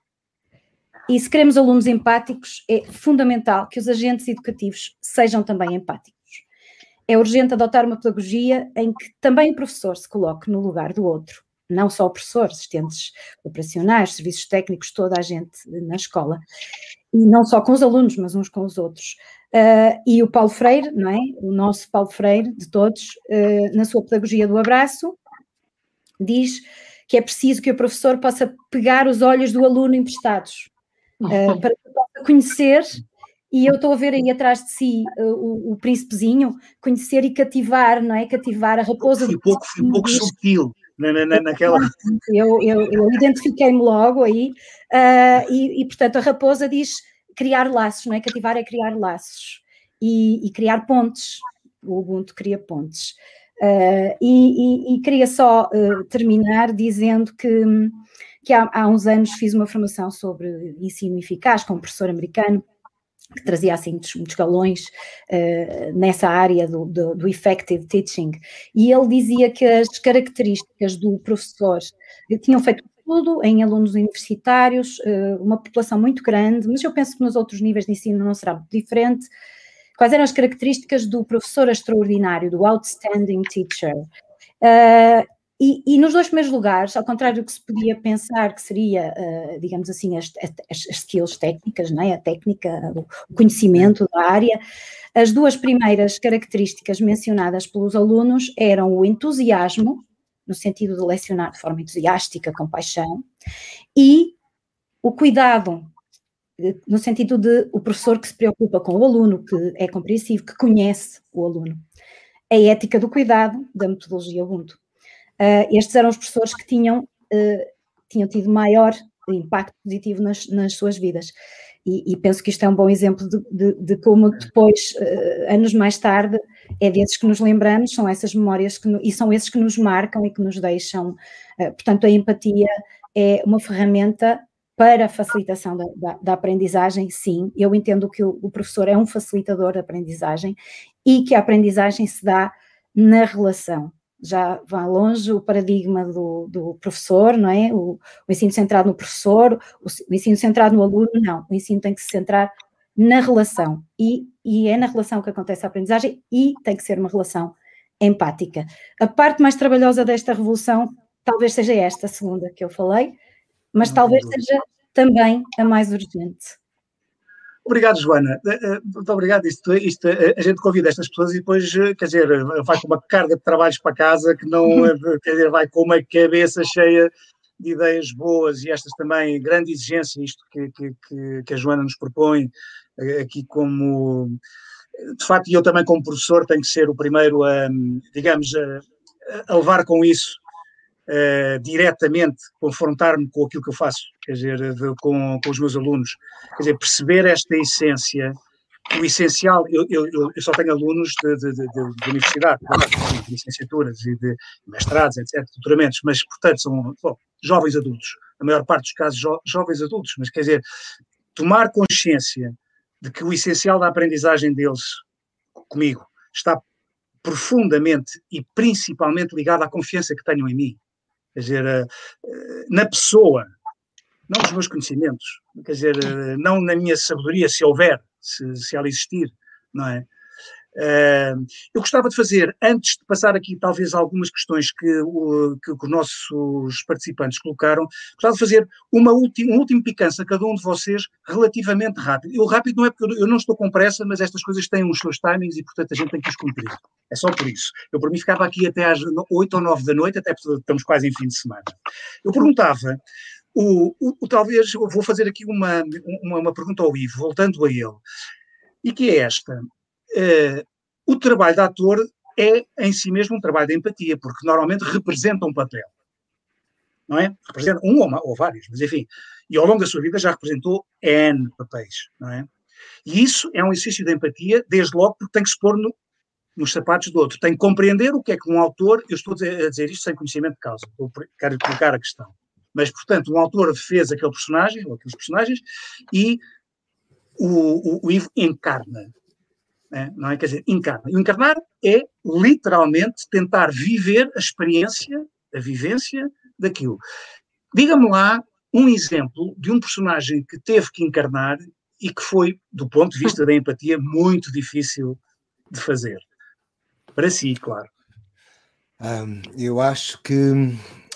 E se queremos alunos empáticos, é fundamental que os agentes educativos sejam também empáticos. É urgente adotar uma pedagogia em que também o professor se coloque no lugar do outro, não só o professor, assistentes operacionais, serviços técnicos, toda a gente na escola. E não só com os alunos, mas uns com os outros. Uh, e o Paulo Freire, não é? O nosso Paulo Freire, de todos, uh, na sua pedagogia do abraço, diz que é preciso que o professor possa pegar os olhos do aluno emprestados uh, para que possa conhecer. E eu estou a ver aí atrás de si o, o príncipezinho, conhecer e cativar, não é? Cativar a raposa. Fui pouco, fui pouco sutil na, na, naquela. Eu, eu, eu identifiquei-me logo aí, e, e portanto a raposa diz criar laços, não é? Cativar é criar laços e, e criar pontes. O Ubuntu cria pontes. Uh, e, e, e, queria só uh, terminar dizendo que, que há, há, uns anos fiz uma formação sobre ensino eficaz com um professor americano que trazia assim muitos, muitos galões uh, nessa área do, do, do, effective teaching e ele dizia que as características do professor tinham feito tudo em alunos universitários, eh, uma população muito grande, mas eu penso que nos outros níveis de ensino não será muito diferente. Quais eram as características do professor extraordinário, do outstanding teacher? Uh, e, e, nos dois primeiros lugares, ao contrário do que se podia pensar que seria, uh, digamos assim, as, as, as, skills técnicas, não é? a técnica, o conhecimento da área, as duas primeiras características mencionadas pelos alunos eram o entusiasmo, no sentido de lecionar de forma entusiástica, com paixão, e o cuidado, no sentido de o professor que se preocupa com o aluno, que é compreensivo, que conhece o aluno. A ética do cuidado da metodologia Ubuntu. Uh, estes eram os professores que tinham, uh, tinham tido maior impacto positivo nas, nas suas vidas. E, e, penso que isto é um bom exemplo de, de, de como depois, uh, anos mais tarde, é desses que nos lembramos, são essas memórias que, e são esses que nos marcam e que nos deixam. Uh, portanto, a empatia é uma ferramenta para a facilitação da, da, da aprendizagem, sim. Eu entendo que o, o, professor é um facilitador da aprendizagem e que a aprendizagem se dá na relação já vai longe o paradigma do, do professor, não é? O, o, ensino centrado no professor, o, o, ensino centrado no aluno, não. O ensino tem que se centrar na relação. E, e é na relação que acontece a aprendizagem e tem que ser uma relação empática. A parte mais trabalhosa desta revolução talvez seja esta, a segunda que eu falei, mas talvez seja também a mais urgente. Obrigado, Joana. Eh, eh, muito obrigado. Isto, isto, eh, a gente convida estas pessoas e depois, quer dizer, vai com uma carga de trabalhos para casa que não, uhum. quer dizer, vai com uma cabeça cheia de ideias boas e estas também, grande exigência, isto que, que, que a Joana nos propõe aqui como, de facto, eu também como professor tenho que ser o primeiro a, digamos, a, a levar com isso uh, diretamente confrontar-me com aquilo que eu faço, quer dizer, de, com, com os meus alunos, quer dizer, perceber esta essência, o essencial, eu, eu, eu só tenho alunos de, de, de, de universidade, de licenciaturas e de mestrados, etc., doutoramentos, mas, portanto, são bom, jovens adultos, na maior parte dos casos, jo, jovens adultos, mas quer dizer, tomar consciência de que o essencial da aprendizagem deles comigo está profundamente e principalmente ligado à confiança que tenham em mim quer dizer, eh, na pessoa, não nos meus conhecimentos, quer dizer, eh, não na minha sabedoria, se houver, se, se ela existir, não é? Eu gostava de fazer, antes de passar aqui talvez algumas questões que, que, os nossos participantes colocaram, gostava de fazer uma última, um último picância a cada um de vocês relativamente rápido. Eu rápido não é porque eu não estou com pressa, mas estas coisas têm os seus timings e portanto a gente tem que os cumprir. É só por isso. Eu para mim ficava aqui até às 8 ou 9 da noite, até porque estamos quase em fim de semana. Eu perguntava o, o, o, talvez, vou fazer aqui uma, uma, uma, pergunta ao Ivo, voltando a ele, e que é esta. Uh, o trabalho de ator é em si mesmo um trabalho de empatia, porque normalmente representa um papel. Não é? Representa um ou, ou vários, mas enfim. E ao longo da sua vida já representou N papéis, não é? E isso é um exercício de empatia, desde logo porque tem que se pôr no, nos sapatos do outro. Tem que compreender o que é que um autor, eu estou a dizer, isto sem conhecimento de causa, quero colocar a questão. Mas, portanto, um autor fez aquele personagem, ou aqueles personagens, e o, o, o encarna. Né? Não é? Quer dizer, encarna. E o encarnar é literalmente tentar viver a experiência, a vivência daquilo. Diga-me lá um exemplo de um personagem que teve que encarnar e que foi, do ponto de vista da empatia, muito difícil de fazer. Para si, claro. Um, eu acho que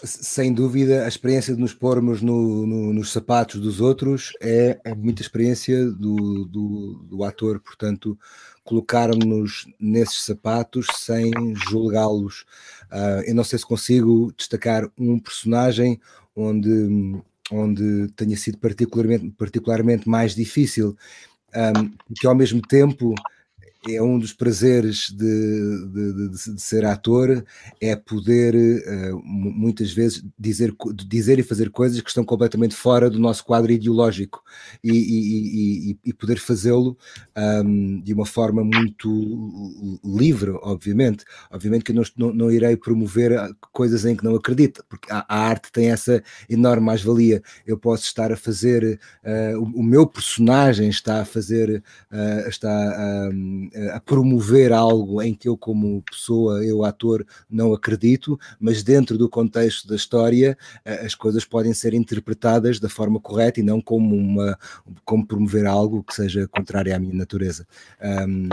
sem dúvida, a experiência de nos pormos no, no, nos sapatos dos outros é, é muita experiência do, do, do ator, portanto, colocar-nos nesses sapatos sem julgá-los. Uh, eu não sei se consigo destacar um personagem onde, onde tenha sido particularmente, particularmente mais difícil, um, que ao mesmo tempo é um dos prazeres de, de, de, de ser ator, é poder uh, muitas vezes dizer, dizer e fazer coisas que estão completamente fora do nosso quadro ideológico e, e, e, e poder fazê-lo um, de uma forma muito livre, obviamente. Obviamente que eu não, não, irei promover coisas em que não acredito, porque a, a arte tem essa enorme mais-valia. Eu posso estar a fazer, uh, o, o, meu personagem está a fazer, uh, está um, a promover algo em que eu, como pessoa, eu, ator, não acredito, mas dentro do contexto da história, as coisas podem ser interpretadas da forma correta e não como, uma, como promover algo que seja contrário à minha natureza. Um,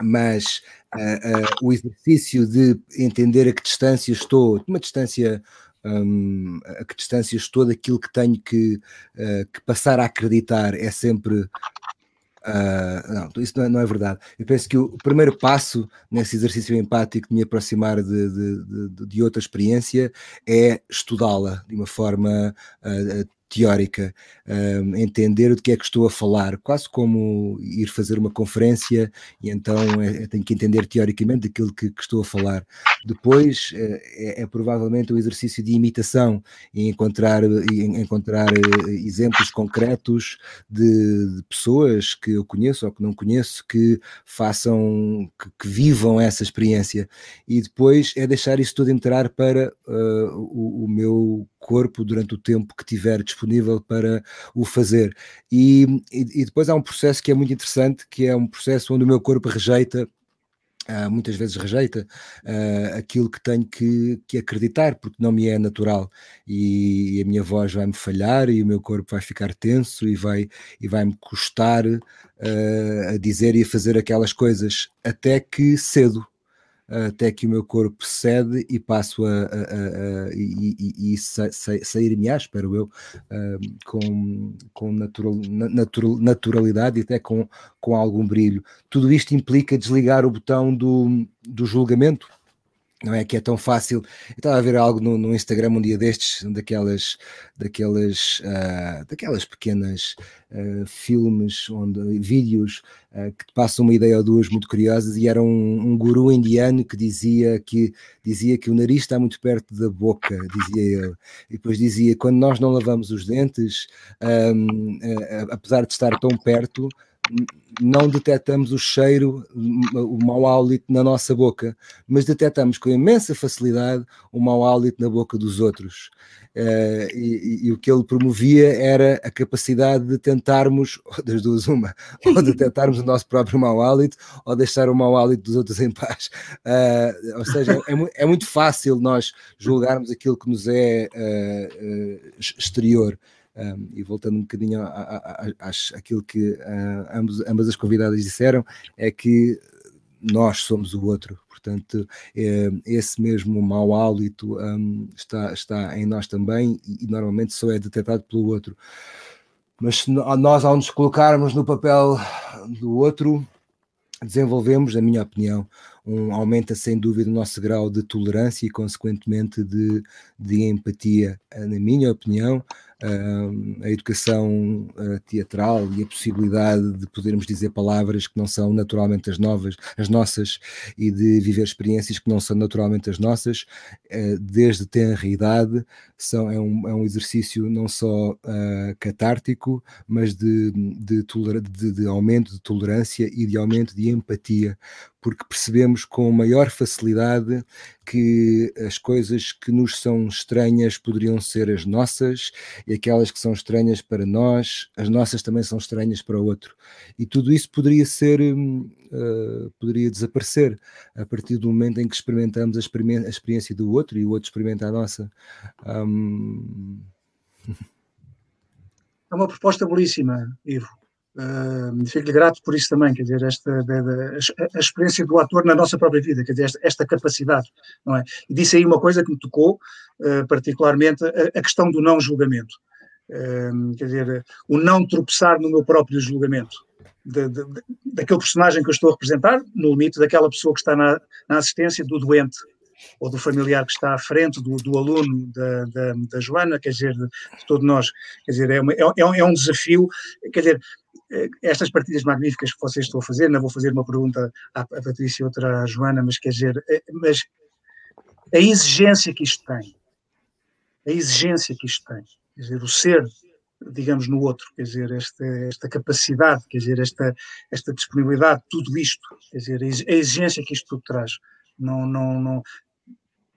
mas uh, uh, o exercício de entender a que distância estou, uma distância um, a que distância estou daquilo que tenho que, uh, que, passar a acreditar é sempre Uh, não, isso não é, não é, verdade. Eu penso que o, primeiro passo nesse exercício empático de me aproximar de, de, de, de outra experiência é estudá-la de uma forma uh, teórica, um, entender do que é que estou a falar, quase como ir fazer uma conferência e então é, é tenho que entender teoricamente aquilo que, que estou a falar. Depois é, é, provavelmente o exercício de imitação e encontrar, e encontrar eh, exemplos concretos de, de, pessoas que eu conheço ou que não conheço que façam, que, que vivam essa experiência e depois é deixar isso tudo entrar para uh, o, o meu corpo durante o tempo que tiver disponível para o fazer. E, e, e, depois há um processo que é muito interessante, que é um processo onde o meu corpo rejeita. Uh, muitas vezes rejeita uh, aquilo que tenho que, que, acreditar, porque não me é natural e, e a minha voz vai-me falhar e o meu corpo vai ficar tenso e vai e vai-me custar uh, a dizer e a fazer aquelas coisas até que cedo até que o meu corpo cede e passo a, a, a, a e, e, e sa, sa, sair-me, espero eu, com, com natural, natural, naturalidade e até com, com algum brilho. Tudo isto implica desligar o botão do, do julgamento, não é que é tão fácil. Eu estava a ver algo no, no Instagram um dia destes, daquelas, daquelas, uh, daquelas pequenas uh, filmes, onde, vídeos uh, que te passam uma ideia ou duas muito curiosas, e era um, um, guru indiano que dizia que, dizia que o nariz está muito perto da boca, dizia ele. E depois dizia, quando nós não lavamos os dentes, um, apesar de estar tão perto, não detectamos o cheiro, o mau hálito na nossa boca, mas detectamos com imensa facilidade o mau hálito na boca dos outros. Uh, e, e, o que ele promovia era a capacidade de tentarmos, das duas, uma, ou detectarmos o nosso próprio mau hálito, ou deixar o mau hálito dos outros em paz. Uh, ou seja, é, é, muito fácil nós julgarmos aquilo que nos é uh, exterior. Um, e voltando um bocadinho àquilo que uh, ambos, ambas as convidadas disseram, é que nós somos o outro. Portanto, é, esse mesmo mau hálito um, está, está em nós também e, e, normalmente só é detectado pelo outro. Mas nós, ao nos colocarmos no papel do outro, desenvolvemos, na minha opinião, um, aumenta sem dúvida o nosso grau de tolerância e, consequentemente, de, de empatia, na minha opinião, a educação teatral e a possibilidade de podermos dizer palavras que não são naturalmente as novas, as nossas, e de viver experiências que não são naturalmente as nossas, eh, desde tenra idade, são, é, um, é um exercício não só uh, catártico, mas de, de, de, de aumento de tolerância e de aumento de empatia, porque percebemos com maior facilidade que as coisas que nos são estranhas poderiam ser as nossas e aquelas que são estranhas para nós, as nossas também são estranhas para o outro. E tudo isso poderia ser, uh, poderia desaparecer a partir do momento em que experimentamos a, a experiência do outro e o outro experimenta a nossa. Um... É uma proposta belíssima, Ivo. Uh, Fico-lhe grato por isso também, quer dizer, esta, de, de, a, experiência do ator na nossa própria vida, quer dizer, esta, esta capacidade, não é? E disse aí uma coisa que me tocou, uh, particularmente, a, a, questão do não julgamento. Uh, quer dizer, o não tropeçar no meu próprio julgamento. De, de, daquele personagem que eu estou a representar, no limite daquela pessoa que está na, na assistência do doente, ou do familiar que está à frente, do, do aluno da, da, da, Joana, quer dizer, de, de todos nós. Quer dizer, é, uma, é, é, um desafio, quer dizer, estas partidas magníficas que vocês estão a fazer, não vou fazer uma pergunta à, à Patrícia e outra à Joana, mas quer dizer, eh, mas a exigência que isto tem, a exigência que isto tem, quer dizer, o ser, digamos, no outro, quer dizer, esta, esta capacidade, quer dizer, esta, esta disponibilidade, tudo isto, quer dizer, a exigência que isto tudo traz, não, não, não,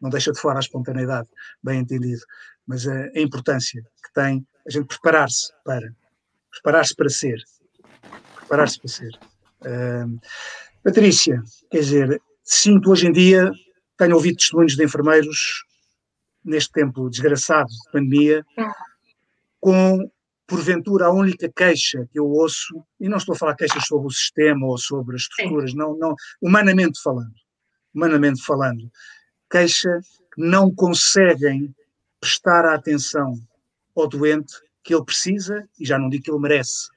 não deixa de fora a espontaneidade, bem entendido, mas a, a importância que tem a gente preparar-se para, preparar-se para ser, preparar-se para ser. Uh, Patrícia, quer dizer, sinto hoje em dia, tenho ouvido testemunhos de enfermeiros neste tempo desgraçado de pandemia, com, porventura, a única queixa que eu ouço, e não estou a falar queixas sobre o sistema ou sobre as estruturas, não, não, humanamente falando, humanamente falando, queixa que não conseguem prestar a atenção ao doente que ele precisa e já não digo que ele merece.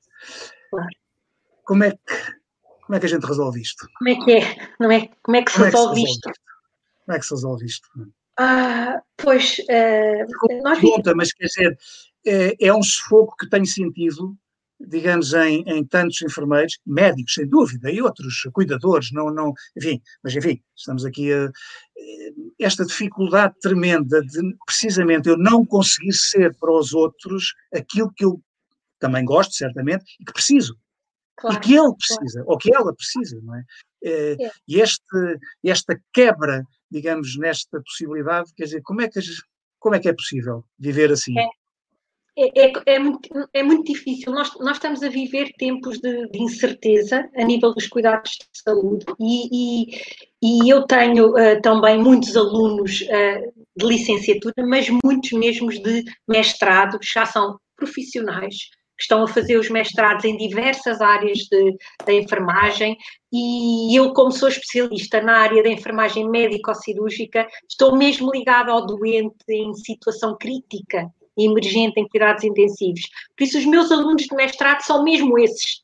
Como é que como é que a gente resolve isto? Como é que é? Não é? Como é que se, como resolve, é que se resolve isto? Como é que se resolve isto? Ah, pois, uh, nós Pergunta, mas quer dizer, é, é um sufoco que tenho sentido digamos, em, em, tantos enfermeiros, médicos, sem dúvida, e outros cuidadores, não, não, enfim, mas enfim, estamos aqui a esta dificuldade tremenda de precisamente eu não conseguir ser para os outros aquilo que eu também gosto, certamente, e que preciso. Claro, e que ele precisa, claro. ou que ela precisa, não é? é. é. E este, esta quebra, digamos, nesta possibilidade, quer dizer, como é que, como é, que é possível viver assim? É. É, é, é, muito, é muito difícil. Nós, nós estamos a viver tempos de, de incerteza a nível dos cuidados de saúde e, e, e eu tenho uh, também muitos alunos uh, de licenciatura, mas muitos mesmo de mestrado, já são profissionais que estão a fazer os mestrados em diversas áreas de, da enfermagem e eu, como sou especialista na área da enfermagem médico-cirúrgica, estou mesmo ligada ao doente em situação crítica emergente em cuidados intensivos. Por isso, os meus alunos de mestrado são mesmo esses.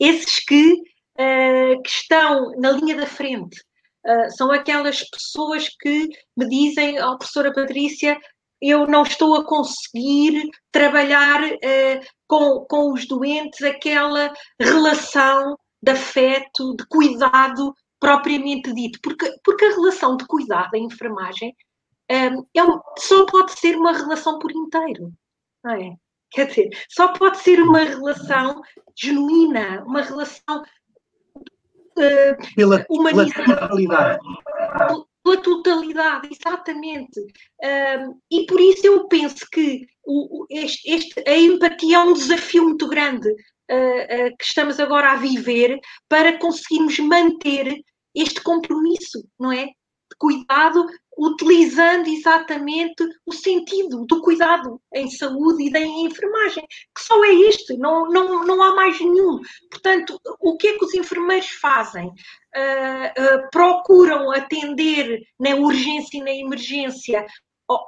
Esses que, uh, que estão na linha da frente. Uh, são aquelas pessoas que me dizem, oh, professora Patrícia, eu não estou a conseguir trabalhar uh, com, com os doentes aquela relação de afeto, de cuidado propriamente dito, porque, porque a relação de cuidado em enfermagem um, é só pode ser uma relação por inteiro, não é? Quer dizer, só pode ser uma relação genuína, uma relação uh, pela, humanizada. Pela. Pela totalidade, exatamente. Um, e por isso eu penso que o, este, este, a empatia é um desafio muito grande uh, uh, que estamos agora a viver para conseguirmos manter este compromisso, não é? cuidado utilizando exatamente o sentido do cuidado em saúde e da enfermagem, que só é este, não, não, não há mais nenhum. Portanto, o que é que os enfermeiros fazem? Uh, uh, procuram atender na urgência e na emergência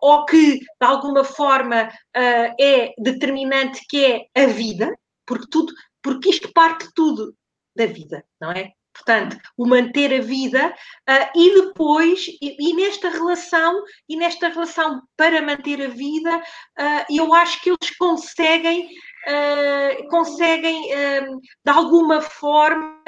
ou, que de alguma forma uh, é determinante que é a vida, porque tudo, porque isto parte tudo da vida, não é? Portanto, o manter a vida uh, e depois, e, e, nesta relação, e nesta relação para manter a vida, uh, eu acho que eles conseguem, uh, conseguem de alguma forma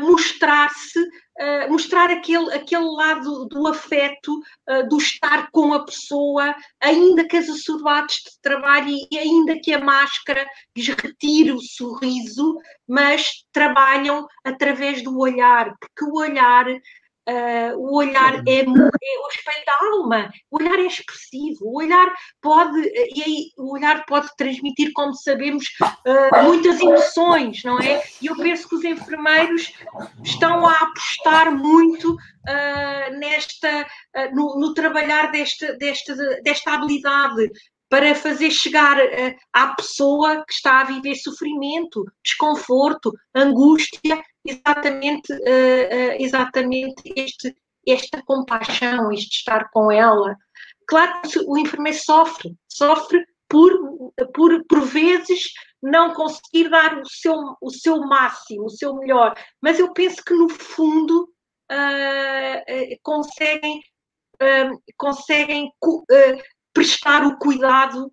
mostrar-se, uh, mostrar aquele, aquele lado do afeto, uh, do estar com a pessoa, ainda que as assorbades de trabalho e ainda que a máscara lhes retire o sorriso, mas trabalham através do olhar, porque o olhar Uh, o olhar é, é, o espelho da alma, o olhar é expressivo, o olhar pode, e aí, o olhar pode transmitir, como sabemos, uh, muitas emoções, não é? E eu penso que os enfermeiros estão a apostar muito uh, nesta, no, no, trabalhar desta, desta, desta habilidade para fazer chegar à pessoa que está a viver sofrimento, desconforto, angústia exatamente, uh, uh, exatamente este, esta compaixão, este estar com ela. Claro que o enfermeiro sofre, sofre por, por, por vezes não conseguir dar o seu, o seu máximo, o seu melhor, mas eu penso que no fundo uh, conseguem, conseguem prestar o cuidado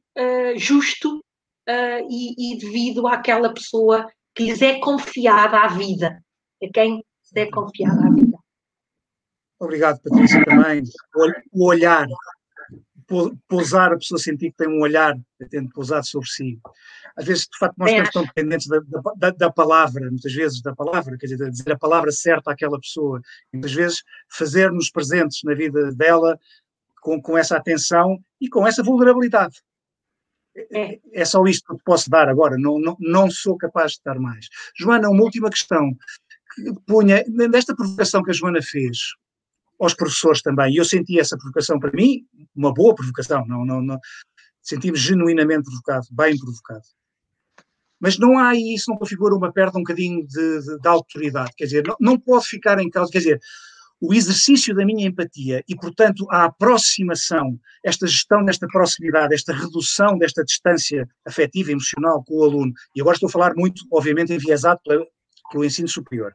justo e, e devido àquela pessoa que lhes é confiada a vida, a quem se é confiada a vida. Obrigado, Patrícia, também. O olhar, pousar a pessoa sentir que tem um olhar tendo pousado sobre si. Às vezes, de facto, nós estamos tão dependentes da, da, da, palavra, muitas vezes da palavra, quer dizer, dizer a palavra certa àquela pessoa. Muitas vezes, fazermos presentes na vida dela com, com essa atenção e com essa vulnerabilidade. É. é só isto que posso dar agora, não, não, não sou capaz de dar mais. Joana, uma última questão que punha, nesta provocação que a Joana fez, aos professores também, e eu senti essa provocação para mim, uma boa provocação, não, não, não senti-me genuinamente provocado, bem provocado. Mas não há isso não configura uma perda um bocadinho de, de, de autoridade, quer dizer, não, não pode ficar em causa, quer dizer, o exercício da minha empatia e, portanto, a aproximação, esta gestão desta proximidade, esta redução desta distância afetiva emocional com o aluno, e agora estou a falar muito, obviamente, enviesado pela, pelo ensino superior,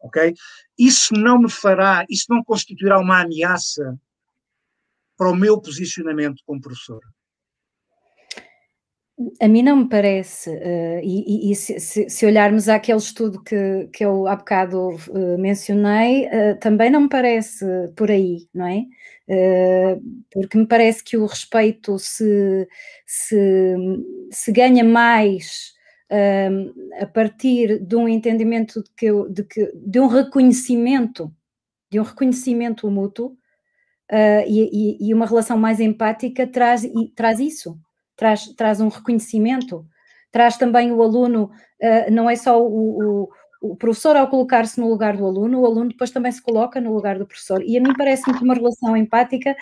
ok? Isso não me fará, isso não constituirá uma ameaça para o meu posicionamento como professor. A mim não me parece, uh, e, e se, se, olharmos àquele estudo que, que eu há bocado uh, mencionei, uh, também não me parece por aí, não é? porque me parece que o respeito se, se, se ganha mais a partir de um entendimento de, que, de, que, de um reconhecimento, de um reconhecimento mútuo, e, e, e, uma relação mais empática traz, traz isso traz, traz um reconhecimento, traz também o aluno, uh, não é só o, o, o professor ao colocar-se no lugar do aluno, o aluno depois também se coloca no lugar do professor. E a mim parece-me que uma relação empática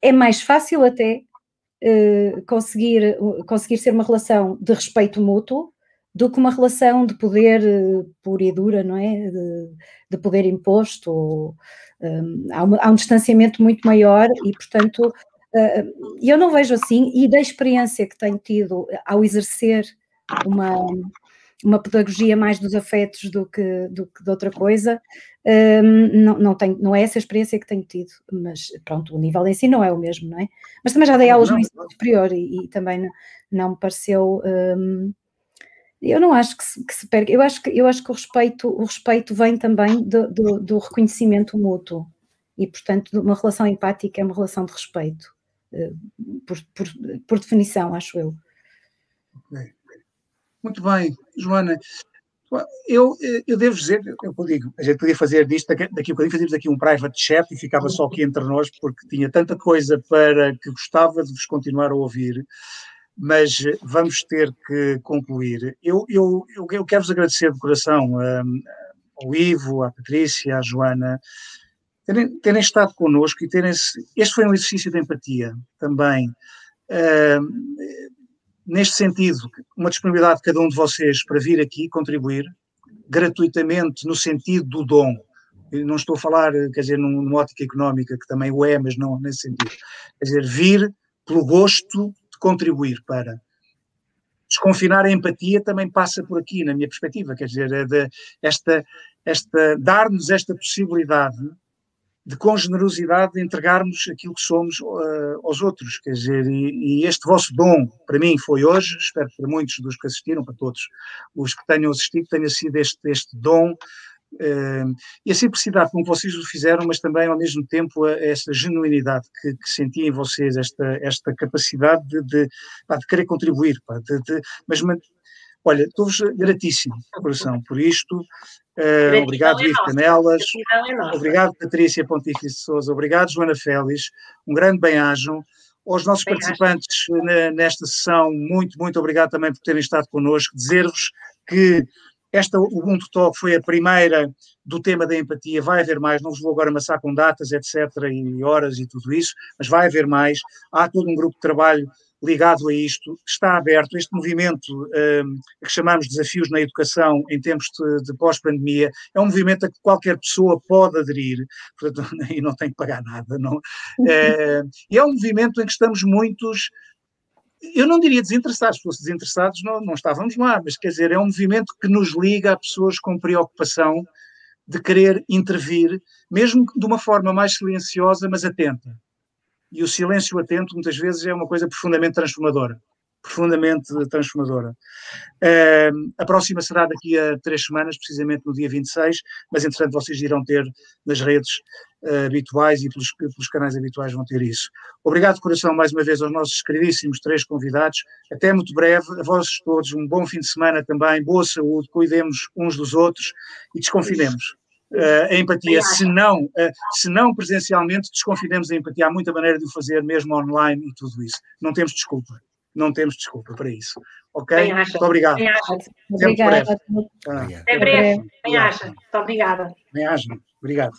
é mais fácil até uh, conseguir, uh, conseguir ser uma relação de respeito mútuo do que uma relação de poder uh, pura e dura, não é? De, de poder imposto. Ou, um, há, uma, há, um distanciamento muito maior e, portanto, e eu não vejo assim, e da experiência que tenho tido ao exercer uma, uma pedagogia mais dos afetos do que, do que de outra coisa, não, não, tenho, não é essa a experiência que tenho tido, mas pronto, o nível de ensino não é o mesmo, não é? Mas também já dei aulas no ensino superior e, e também não, não, me pareceu. Um, eu não acho que se, que se perca, eu acho que, eu acho que o, respeito, o respeito vem também do, do, do reconhecimento mútuo e, portanto, uma relação empática é uma relação de respeito. Eh, por, por, por, definição, acho eu. Okay. Muito bem, Joana. Eu, eu devo dizer, eu digo, a gente podia fazer disto, daqui, a bocadinho fazíamos aqui um private chat e ficava só aqui entre nós, porque tinha tanta coisa para que gostava de vos continuar a ouvir, mas vamos ter que concluir. Eu, eu, eu, eu quero-vos agradecer de coração um, ao Ivo, à Patrícia, à Joana, terem, terem estado connosco e terem. Este foi um exercício de empatia também. Uh, neste sentido, uma disponibilidade de cada um de vocês para vir aqui contribuir gratuitamente no sentido do dom. Eu não estou a falar, quer dizer, numa ótica económica, que também o é, mas não nesse sentido. Quer dizer, vir pelo gosto de contribuir para. Desconfinar a empatia também passa por aqui, na minha perspectiva, quer dizer, é esta, esta, dar-nos esta possibilidade de com generosidade entregarmos aquilo que somos uh, aos outros, quer dizer, e, e, este vosso dom, para mim, foi hoje, espero que para muitos dos que assistiram, para todos os que tenham assistido, tenha sido este, este dom uh, e a simplicidade com que vocês o fizeram, mas também, ao mesmo tempo, a, a esta genuinidade que, que, senti em vocês, esta, esta capacidade de, de, pá, de querer contribuir, pá, de, de, mas Olha, estou-vos gratíssimo, coração, por isto. Uh, obrigado, Ivo Canelas. É obrigado, Patrícia Pontífice Souza. Obrigado, Joana Félix. Um grande bem-ajam. Aos nossos bem participantes nesta sessão, muito, muito obrigado também por terem estado connosco. Dizer-vos que esta Ubuntu Talk foi a primeira do tema da empatia, vai haver mais, não vos vou agora amassar com datas, etc., e horas e tudo isso, mas vai haver mais. Há todo um grupo de trabalho ligado a isto, está aberto. Este movimento um, que chamamos Desafios na Educação em tempos de, de pós-pandemia é um movimento a que qualquer pessoa pode aderir, portanto, e não tem que pagar nada. Não? É, e é um movimento em que estamos muitos. Eu não diria desinteressados, se fosse desinteressados não, não estávamos lá, mas quer dizer, é um movimento que nos liga a pessoas com preocupação de querer intervir, mesmo de uma forma mais silenciosa, mas atenta e o silêncio atento muitas vezes é uma coisa profundamente transformadora. Profundamente transformadora. Uh, a próxima será daqui a três semanas, precisamente no dia 26, mas entretanto vocês irão ter nas redes uh, habituais e pelos, pelos, canais habituais vão ter isso. Obrigado de coração mais uma vez aos nossos queridíssimos três convidados. Até muito breve, a vós todos um bom fim de semana também, boa saúde, cuidemos uns dos outros e desconfinemos a empatia, se não, uh, se não presencialmente, desconfidemos a empatia. Há muita maneira de o fazer, mesmo online e tudo isso. Não temos desculpa. Não temos desculpa para isso. Ok? Muito obrigado. Bem Obrigada. Até breve. Bem acha. Muito obrigada. Bem acha. Obrigado.